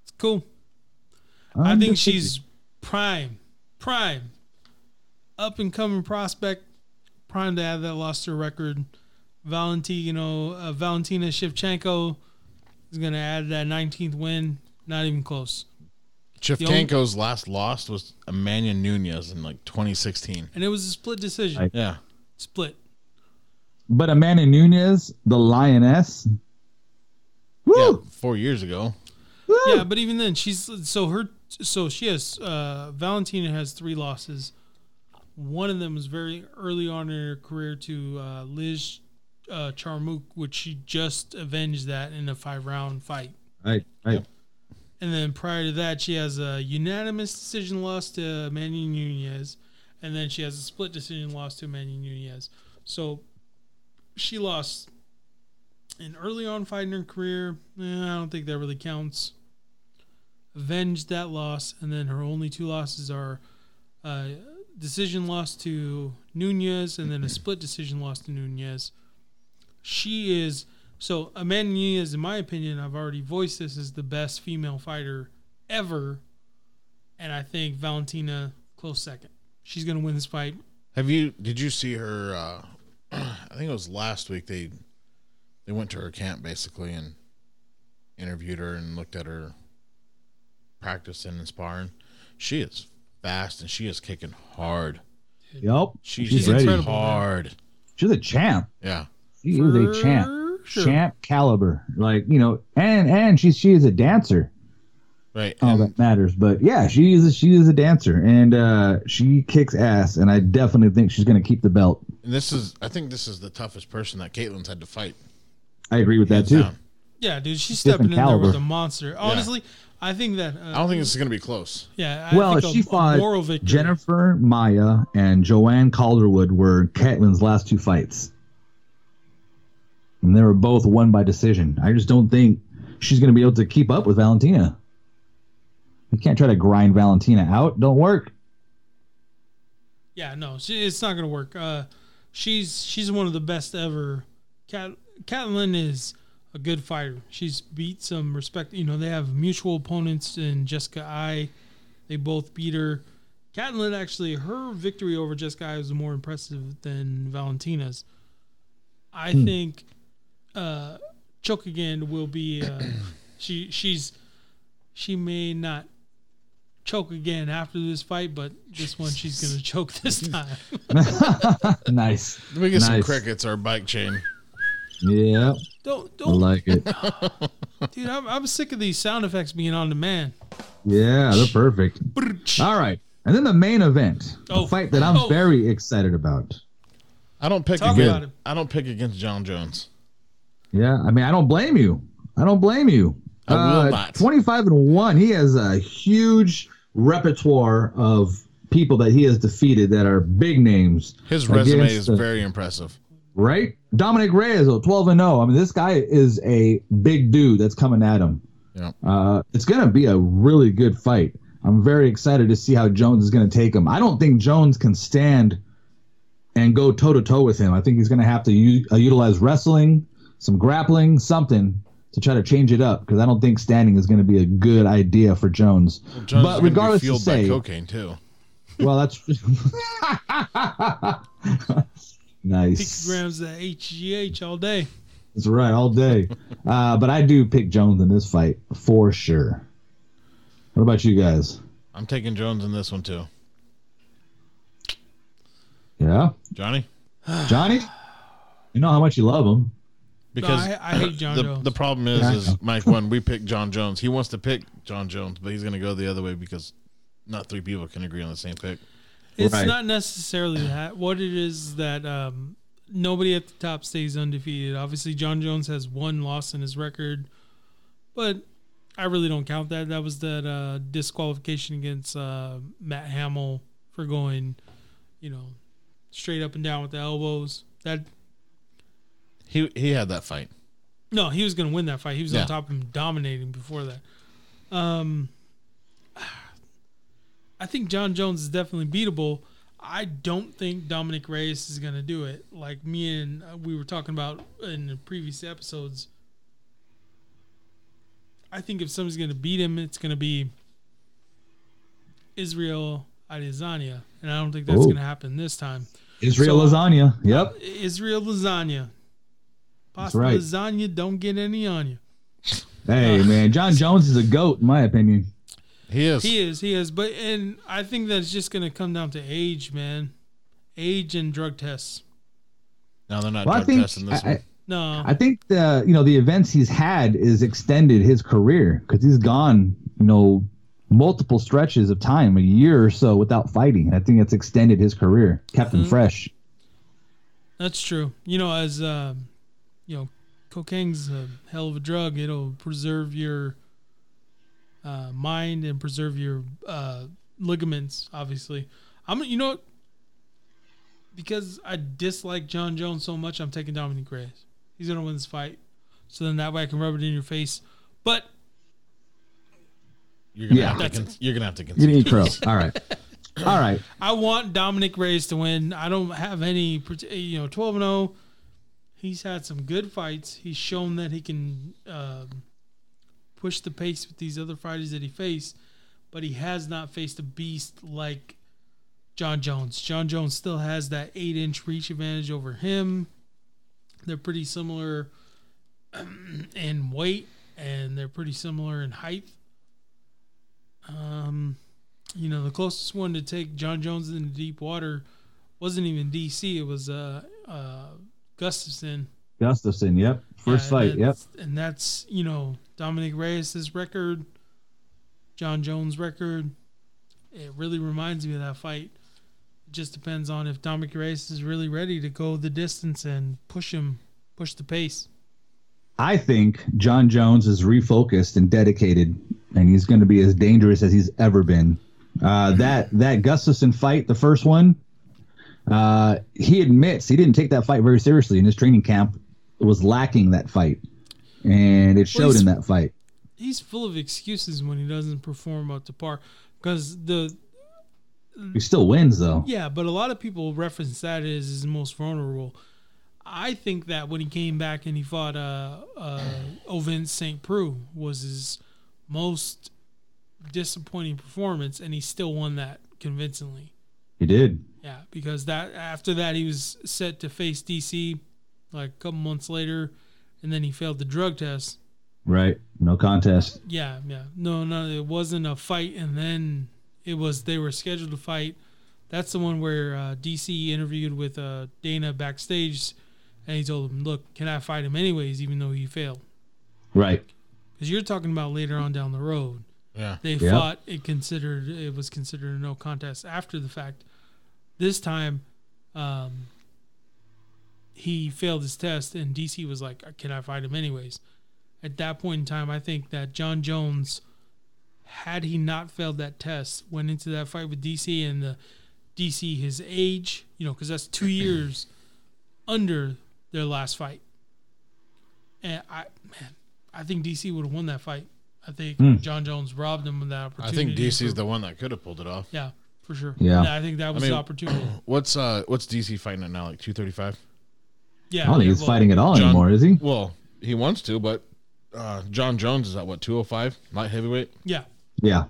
It's cool. I think she's prime, prime, up and coming prospect, prime to have that lost her record. Valentino, uh, Valentina Shevchenko is going to add that 19th win. Not even close. Shevchenko's last loss was Emmanuel Nunes in like 2016. And it was a split decision. Right. Yeah. Split. But Amanda Nunes, the lioness. Woo! Yeah. Four years ago. Woo! Yeah, but even then, she's so her. So she has. Uh, Valentina has three losses. One of them was very early on in her career to uh, Liz uh, Charmuk, which she just avenged that in a five round fight. Right, right. And then prior to that, she has a unanimous decision loss to Manny Nunes, and then she has a split decision loss to Manny Nunes. So she lost an early on fight in her career. Eh, I don't think that really counts. Avenged that loss, and then her only two losses are uh, decision loss to Nunes, and then a split decision loss to Nunes. She is so Amanda Nunes, in my opinion, I've already voiced this as the best female fighter ever, and I think Valentina close second. She's gonna win this fight. Have you? Did you see her? Uh, I think it was last week. They they went to her camp basically and interviewed her and looked at her practicing and sparring. She is fast and she is kicking hard. Yep. She's, She's hitting ready. hard. She's a champ. Yeah. She is a champ. Sure. Champ caliber. Like, you know, and and she's she is a dancer. Right. All And that matters. But yeah, she is a, she is a dancer and uh she kicks ass and I definitely think she's gonna keep the belt. and this is I think this is the toughest person that Caitlin's had to fight. I agree with that too. down. Yeah, dude, she's Different stepping in there caliber. with a monster. Honestly, I think that. Uh, I don't think this is going to be close. Yeah, I Well, think she a, fought a moral victory. Jennifer Maia and Joanne Calderwood were Katlin's last two fights. And they were both won by decision. I just don't think she's going to be able to keep up with Valentina. You can't try to grind Valentina out. Don't work. Yeah, no, she, it's not gonna work. Uh, she's she's one of the best ever. Cat Katlin is a good fighter. She's beat some respect. You know, they have mutual opponents in Jessica Eye. They both beat her. Katlin actually, her victory over Jessica Eye was more impressive than Valentina's. I think uh, Chookagian will be. Uh, she she's she may not choke again after this fight, but this one she's gonna choke this time. nice. Let me get some crickets or bike chain. Yeah, don't I don't, like it. dude. I'm, I'm sick of these sound effects being on demand. Yeah, they're perfect. All right, and then the main event, Oh. a fight that I'm Oh. very excited about. I don't pick Talk against. about him. I don't pick against Jon Jones. Yeah, I mean, I don't blame you. I don't blame you. I will Uh, not. 25 and 1. He has a huge repertoire of people that he has defeated that are big names. His resume is the- very impressive. Right? Dominick Reyes, though, 12 and 0. I mean, this guy is a big dude that's coming at him. Yeah. Uh, it's going to be a really good fight. I'm very excited to see how Jones is going to take him. I don't think Jones can stand and go toe to toe with him. I think he's going to have to u- uh, utilize wrestling, some grappling, something to try to change it up because I don't think standing is going to be a good idea for Jones. Jones but gonna be regardless to fueled by say, cocaine too. well, that's nice. Picograms that HGH all day. That's right, all day. Uh, but I do pick Jones in this fight for sure. What about you guys? I'm taking Jones in this one too. Yeah, Johnny, Johnny. You know how much you love him. because I- I hate John the, Jones. the problem is, Yeah, is. Mike when we pick Jon Jones, he wants to pick Jon Jones, but he's going to go the other way because not three people can agree on the same pick. It's Right. not necessarily that. What it is is that um, nobody at the top stays undefeated. Obviously, Jon Jones has one loss in his record, but I really don't count that. That was that uh, disqualification against uh, Matt Hamill for going, you know, straight up and down with the elbows. That He he had that fight. no, he was going to win that fight. He was Yeah. on top of him, dominating before that. Um, I think Jon Jones is definitely beatable. I don't think Dominick Reyes is going to do it. Like me and uh, we were talking about in the previous episodes. I think if somebody's going to beat him, it's going to be Israel Adesanya, and I don't think that's going to happen this time. Israel So, uh, lasagna. Yep. Israel lasagna. Pasta right. lasagna, don't get any on you. Hey uh, man, John Jones is a goat in my opinion. He is. He is, he is, but and I think that's just gonna come down to age, man. Age and drug tests. no, they're not Well, I drug think testing this I, one. No, I think the you know the events he's had is extended his career because he's gone you know multiple stretches of time, a year or so without fighting. And I think it's extended his career, kept him Mhm. fresh. that's true. You know, as um, you know, cocaine's a hell of a drug. It'll preserve your uh, mind and preserve your uh, ligaments. Obviously, I'm. You know, because I dislike Jon Jones so much, I'm taking Dominick Reyes. He's gonna win this fight, so then that way I can rub it in your face. But You're gonna Yeah. have to. That's Con- you're gonna have to You concede. need crow. All right. All right. I want Dominick Reyes to win. I don't have any, you know, 12 and 0. He's had some good fights. He's shown that he can um, push the pace with these other fighters that he faced, but he has not faced a beast like Jon Jones. Jon Jones still has that eight inch reach advantage over him. They're pretty similar in weight and they're pretty similar in height. Um, you know, the closest one to take Jon Jones into deep water wasn't even DC. It was uh, uh, Gustafsson. Gustafsson. Yep. First Yeah, fight. Yep. And that's you know Dominick Reyes' record, Jon Jones' record. It really reminds me of that fight. It just depends on if Dominick Reyes is really ready to go the distance and push him, push the pace. I think Jon Jones is refocused and dedicated, and he's going to be as dangerous as he's ever been. Uh, that that Gustafsson fight, the first one, uh, he admits he didn't take that fight very seriously in his training camp. Was lacking that fight, and it showed he's- in that fight. He's full of excuses when he doesn't perform up to par, because the He still wins though. Yeah, but a lot of people reference that as his most vulnerable. I think that when he came back and he fought uh, uh, Ovince St. Preux was his most disappointing performance, and he still won that convincingly. He did. Yeah, because that after that he was set to face DC like a couple months later, and then he failed the drug test. Right. No contest. Yeah, yeah. No, no, it wasn't a fight and then It was they were scheduled to fight. That's the one where uh, DC interviewed with uh, Dana backstage, and he told him, "Look, can I fight him anyways, even though he failed?" Right. Because you're talking about later on down the road. Yeah. They Yep. fought. It considered it was considered a no contest after the fact. This time, um, he failed his test, and DC was like, "Can I fight him anyways?" At that point in time, I think that Jon Jones, had he not failed that test, went into that fight with DC, and the DC his age, you know, because that's two years under their last fight. And I, man, I think DC would have won that fight. I think Hmm. Jon Jones robbed him of that opportunity. I think DC's for- the one that could have pulled it off. yeah, for sure. Yeah. I think that was mean- the opportunity. What's uh what's DC fighting at now? Like two thirty five? Yeah, I don't think he's well, fighting at all John- anymore, is he? Well, he wants to, but uh Jon Jones is at what, two oh five? Light heavyweight? Yeah, Yeah.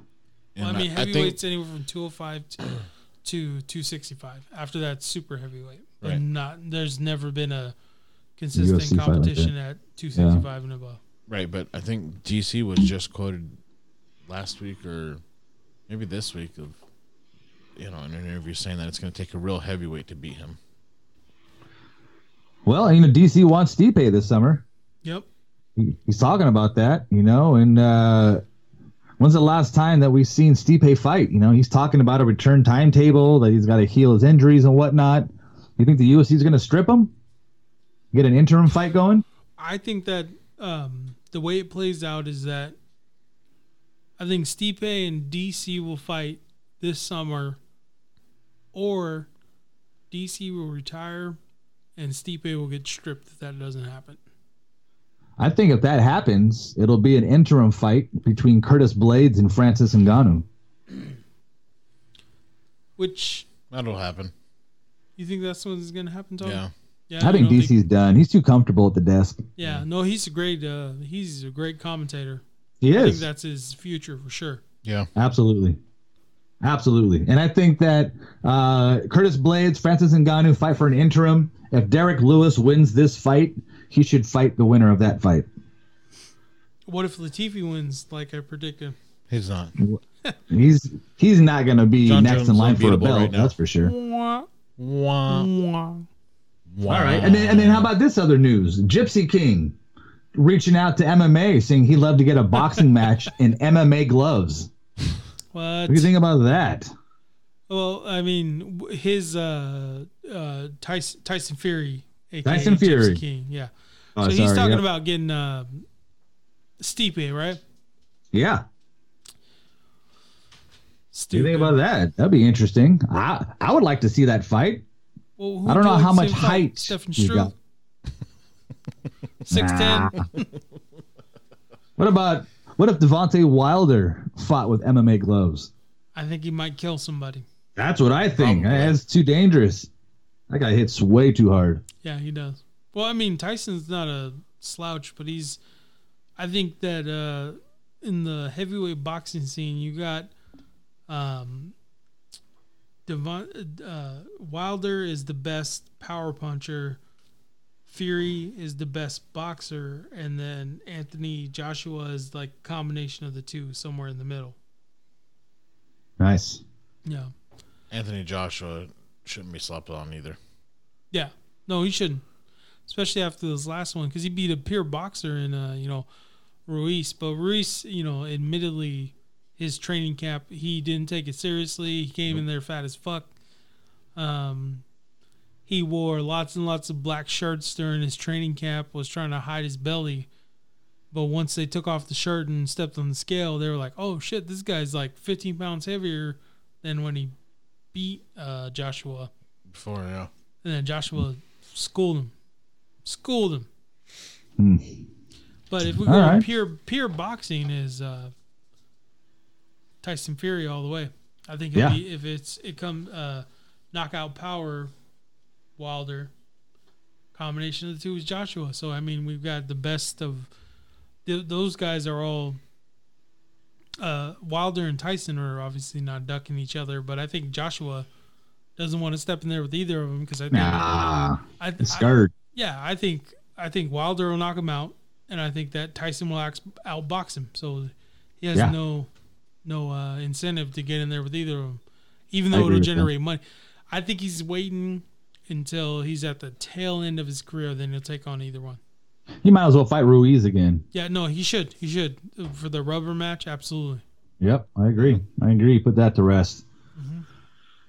well, I And mean I think heavyweight's anywhere from two hundred five to to two sixty five. After that, super heavyweight. But Right. not there's never been a consistent UFC fight like competition at two sixty five and above. Right, but I think DC was just quoted last week or maybe this week of you know, in an interview saying that it's gonna take a real heavyweight to beat him. Well, you know, DC wants Stipe this summer. Yep. He, he's talking about that, you know, and uh when's the last time that we've seen Stipe fight? You know, he's talking about a return timetable, that he's got to heal his injuries and whatnot. You think the UFC is going to strip him? Get an interim fight going? I think that um, the way it plays out is that I think Stipe and DC will fight this summer, or DC will retire and Stipe will get stripped if that doesn't happen. I think if that happens, it'll be an interim fight between Curtis Blaydes and Francis Ngannou. Which That'll happen. you think that's what's going to happen, Tom? Yeah. yeah. I think you don't DC's done. He's too comfortable at the desk. yeah, no, he's a great. Uh, he's a great commentator. He is I think that's his future for sure. Yeah. Absolutely. Absolutely. And I think that uh, Curtis Blaydes, Francis Ngannou fight for an interim. If Derrick Lewis wins this fight, he should fight the winner of that fight. What if Latifi wins, like I predicted? He's not. He's he's not going to be John next Jones in line for a unbeatable belt, right now. that's for sure. Wah, Wah, wah. wah. All right. And then, and then how about this other news? Gypsy King reaching out to MMA saying he'd love to get a boxing match in MMA gloves. What? What do you think about that? Well, I mean, his uh, uh, Tyson, Tyson Fury, aka Tyson Fury. King, yeah. Oh, so he's talking yep. about getting uh, Stipe, right? Yeah. What do you think about that? That'd be interesting. I I would like to see that fight. Well, who I don't know how much see him fight? height Stefan he's got. Struve, six ten. What about what if Deontay Wilder fought with MMA gloves? I think he might kill somebody. That's what I think. Probably. That's too dangerous. That guy hits way too hard. Yeah, he does. Well, I mean, Tyson's not a slouch, but he's. I think that uh, in the heavyweight boxing scene, you got um, Devon, uh, Wilder is the best power puncher. Fury is the best boxer, and then Anthony Joshua is like combination of the two, somewhere in the middle. Nice. Yeah, Anthony Joshua shouldn't be slept on either. yeah. No, he shouldn't, especially after this last one, because he beat a pure boxer in, uh, you know, Ruiz. But Ruiz, you know, admittedly, his training camp, he didn't take it seriously. He came in there fat as fuck. Um, he wore lots and lots of black shirts during his training camp. Was trying to hide his belly, but once they took off the shirt and stepped on the scale, they were like, "Oh shit, this guy's like 15 pounds heavier than when he beat uh, Joshua." Before, yeah. And then Joshua schooled him, schooled him. Hmm. But if we All go right. pure pure boxing, is uh, Tyson Fury all the way. I think it'll Yeah. be, if it's it come uh, knockout power, Wilder. Combination of the two is Joshua. So I mean, we've got the best of th- those guys are all. Uh, Wilder and Tyson are obviously not ducking each other, but I think Joshua doesn't want to step in there with either of them because I think Nah. I, I- scared. yeah, I think I think Wilder will knock him out, and I think that Tyson will outbox him. So he has Yeah. no no uh, incentive to get in there with either of them, even though it'll with that. generate money. I think he's waiting until he's at the tail end of his career, then he'll take on either one. He might as well fight Ruiz again. Yeah, no, he should. He should for the rubber match. Absolutely. Yep, I agree. I agree. Put that to rest.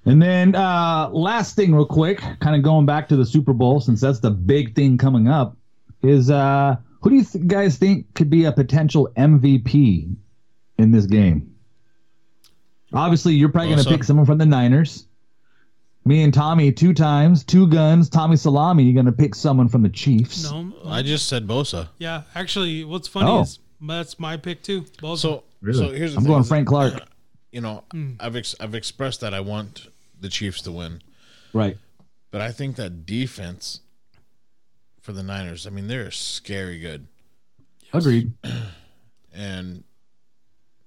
And then uh last thing real quick, kind of going back to the Super Bowl since that's the big thing coming up is uh who do you th- guys think could be a potential MVP in this game? Obviously, you're probably going to pick someone from the Niners. Me and Tommy two times, two guns. Tommy Salami, you're going to pick someone from the Chiefs. No, I uh, just said Bosa. yeah. Actually, what's funny Oh. is that's my pick too. Both So, Really? so here's the I'm thing going is- Frank Clark. You know, hmm. I've ex- I've expressed that I want the Chiefs to win, Right. but I think that defense for the Niners. I mean, they're scary good, Agreed. and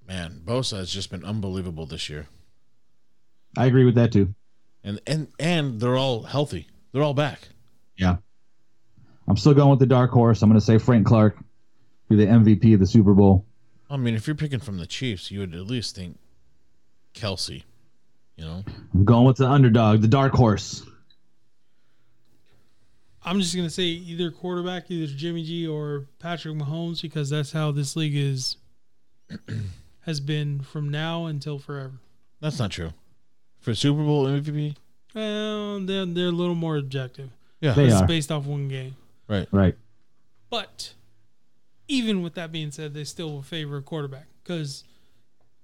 man, Bosa has just been unbelievable this year, I agree with that too. And and and they're all healthy. They're all back. Yeah. I'm still going with the dark horse. I'm going to say Frank Clark be the MVP of the Super Bowl. I mean, if you're picking from the Chiefs, you would at least think Kelce. You know, I'm going with the underdog, the dark horse. I'm just gonna say either quarterback, either Jimmy G or Patrick Mahomes, because that's how this league is has been from now until forever. that's not true. For Super Bowl MVP, Well, they're they're a little more objective. yeah, They It's are. based off one game. right. Right. But even with that being said, they still will favor a quarterback because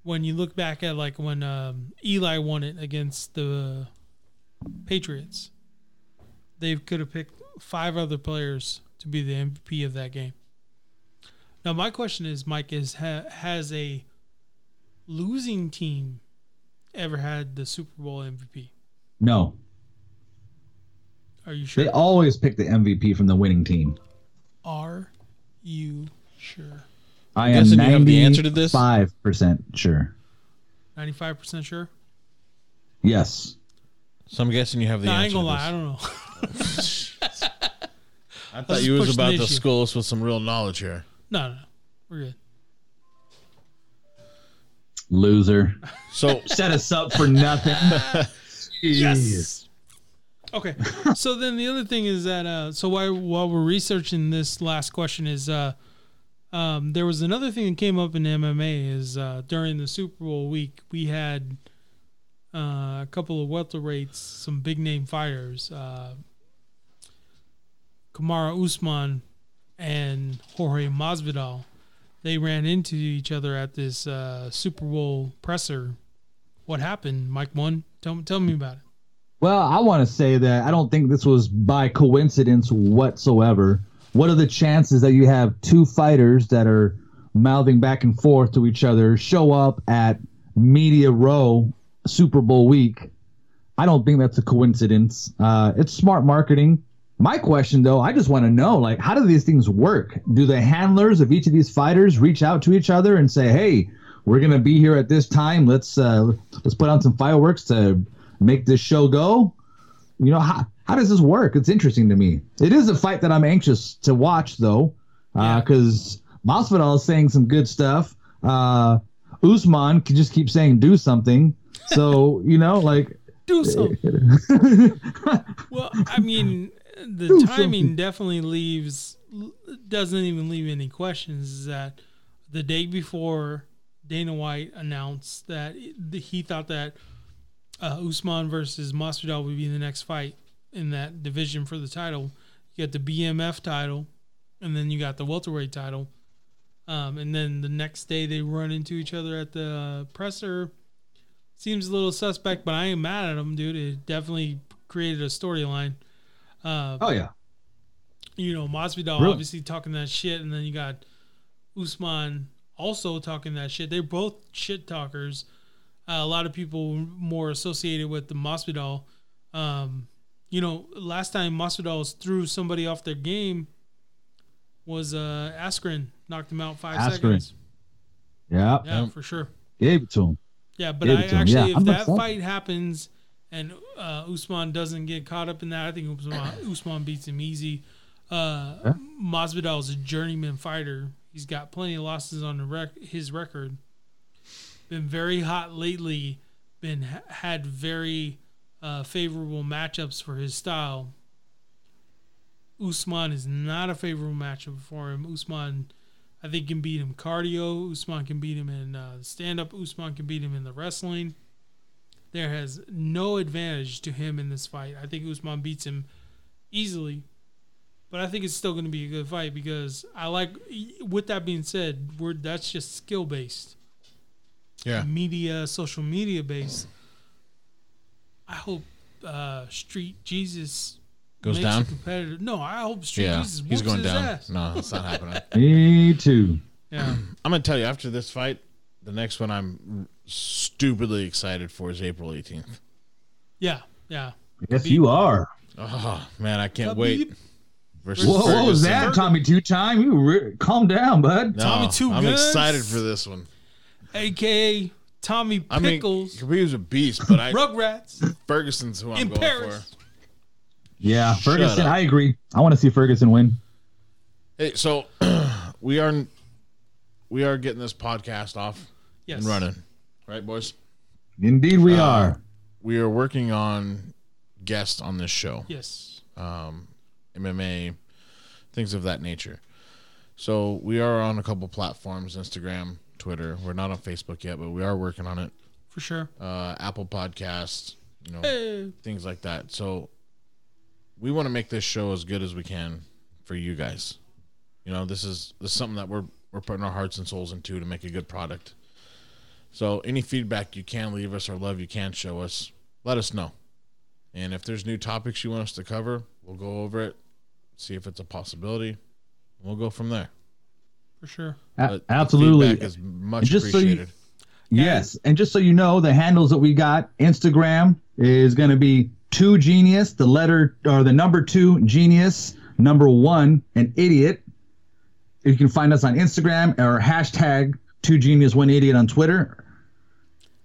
when you look back at like when um, Eli won it against the Patriots, they could have picked five other players to be the MVP of that game. Now, my question is, Mike, is ha- has a losing team ever had the Super Bowl MVP? No. Are you sure? They always pick the MVP from the winning team. Are you sure? I am guessing you have the answer to this? 95% sure. Ninety-five percent sure. Yes. So I'm guessing you have the No, I answer. ain't gonna to lie. I don't know. I thought Let's you was about to issue. school us with some real knowledge here. No, no, no. We're good. Loser. So Set us up for nothing. Jeez. Okay. so then the other thing is that uh, so while while we're researching this last question is uh, um, there was another thing that came up in MMA is uh, during the Super Bowl week we had uh, a couple of welterweights, some big name fighters, uh, Kamaru Usman and Jorge Masvidal. They ran into each other at this uh, Super Bowl presser. What happened, Mike? One, tell tell me about it. Well, I want to say that I don't think this was by coincidence whatsoever. What are the chances that you have two fighters that are mouthing back and forth to each other show up at Media Row Super Bowl week? I don't think that's a coincidence. Uh, it's smart marketing. My question, though, I just want to know, like, how do these things work? Do the handlers of each of these fighters reach out to each other and say, "Hey, we're gonna be here at this time. Let's uh, let's put on some fireworks to make this show go"? You know how how does this work? It's interesting to me. It is a fight that I'm anxious to watch, though, because Masvidal is saying some good stuff. Uh, Usman can just keep saying "do something." So you know, like Do something. Well, I mean, the Do timing something. definitely leaves doesn't even leave any questions. Is that the day before Dana White announced that he thought that uh, Usman versus Masvidal would be the next fight in that division for the title. You got the BMF title, and then you got the welterweight title. Um, and then the next day they run into each other at the presser. Seems a little suspect, but I ain't mad at him, dude. It definitely created a storyline. Uh, oh yeah, you know, Masvidal Really? obviously talking that shit, and then you got Usman also talking that shit. They're both shit talkers. Uh, a lot of people more associated with the Masvidal. Um, you know, last time Masvidal threw somebody off their game was uh, Askren knocked him out five Askren. seconds. yeah, Yeah, for sure. gave it to him. Yeah, but Gave I it to him. actually, Yeah, if I'm that fight happens and uh, Usman doesn't get caught up in that, I think Usman, Usman beats him easy. Uh, Yeah. Masvidal is a journeyman fighter. He's got plenty of losses on the rec- his record. been very hot lately. Been had very uh, favorable matchups for his style. Usman is not a favorable matchup for him. Usman, I think, can beat him cardio. Usman can beat him in uh, stand up. Usman can beat him in the wrestling. There has no advantage to him in this fight. I think Usman beats him easily, but I think it's still going to be a good fight because I like. With that being said, we're that's just skill based, Yeah. media, social media based. I hope uh, Street Jesus Goes makes down? competitor. No, I hope Street Yeah. Jesus He's going his down. ass. No, it's not happening. Me too. Yeah, I'm gonna tell you after this fight, the next one I'm stupidly excited for is April 18th. yeah, yeah. Yes, you are. Oh man, I can't Khabib. wait. Versus Whoa, what was that, Tommy Two Time? You re- calm down, bud. No, Tommy Two I'm Guns? excited for this one. AKA Tommy I mean, Pickles, Khabib's a beast, but I Rugrats Ferguson's who I'm in going Paris. for. Yeah, Shut Ferguson. up. I agree. I want to see Ferguson win. Hey, so we are we are getting this podcast off Yes, and running, right, boys? Indeed, we Uh, are. We are working on guests on this show. Yes, um, MMA, things of that nature. So we are on a couple platforms: Instagram, Twitter. We're not on Facebook yet, but we are working on it. for sure. Uh, Apple Podcasts, you know, Hey, things like that. So we want to make this show as good as we can for you guys. You know, this is this is something that we're we're putting our hearts and souls into to make a good product. So any feedback you can leave us or love you can show us, let us know. And if there's new topics you want us to cover, we'll go over it, see if it's a possibility. and We'll go from there. for sure. A- absolutely. feedback is much just so you- appreciated. Yes, and just so you know, the handles that we got Instagram is going to be two genius, the letter or the number two genius, number one an idiot. You can find us on Instagram or hashtag two genius one idiot on Twitter.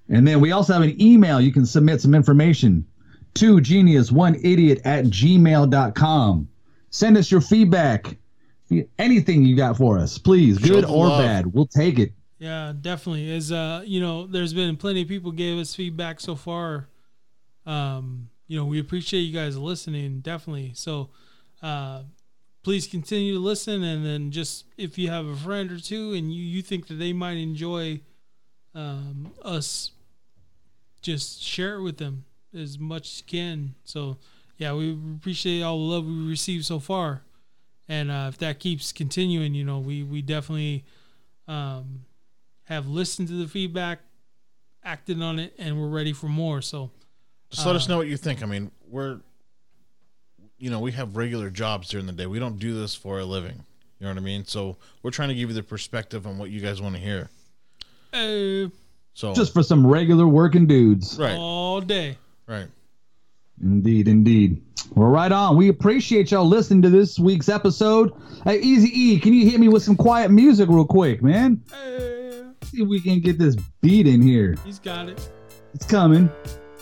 And then we also have an email. You can submit some information to genius one idiot at gmail.com. Send us your feedback. Anything you got for us, please, good the or love. bad. We'll take it. Yeah, definitely. As uh, you know, there's been plenty of people gave us feedback so far. Um, you know, we appreciate you guys listening, definitely. So, uh, please continue to listen, and then just if you have a friend or two and you you think that they might enjoy um, us, just share it with them as much as you can. So, yeah, we appreciate all the love we received so far, and uh, if that keeps continuing, you know, we we definitely. Um, have listened to the feedback, acted on it, and we're ready for more. So Just let us Uh, know what you think. I mean, we're, you know, we have regular jobs during the day. We don't do this for a living. You know what I mean? So we're trying to give you the perspective on what you guys want to hear. uh, So Just for some regular working dudes. right, all day. right. Indeed, indeed. Well, right on. We appreciate y'all listening to this week's episode. Hey, Easy E, can you hit me with some quiet music real quick, man? Uh, See if we can get this beat in here. he's got it. It's coming.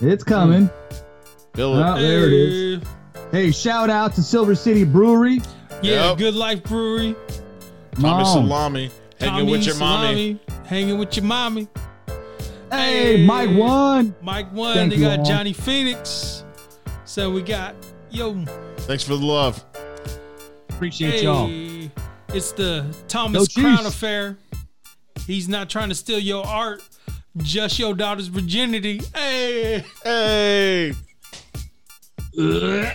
It's coming. Bill, Oh, there it is. Hey, shout out to Silver City Brewery. Yeah, Yep. Good Life Brewery. Tommy Mom. Salami, hanging Tommy with your mommy. Hanging with your mommy. Hey, Hey. Mike One. Mike one. Thank they you got all. Johnny Phoenix. So we got yo. Thanks for the love. Appreciate y'all. It's the Thomas Go Crown Chiefs. affair. He's not trying to steal your art, just your daughter's virginity. Hey. Hey. Ugh.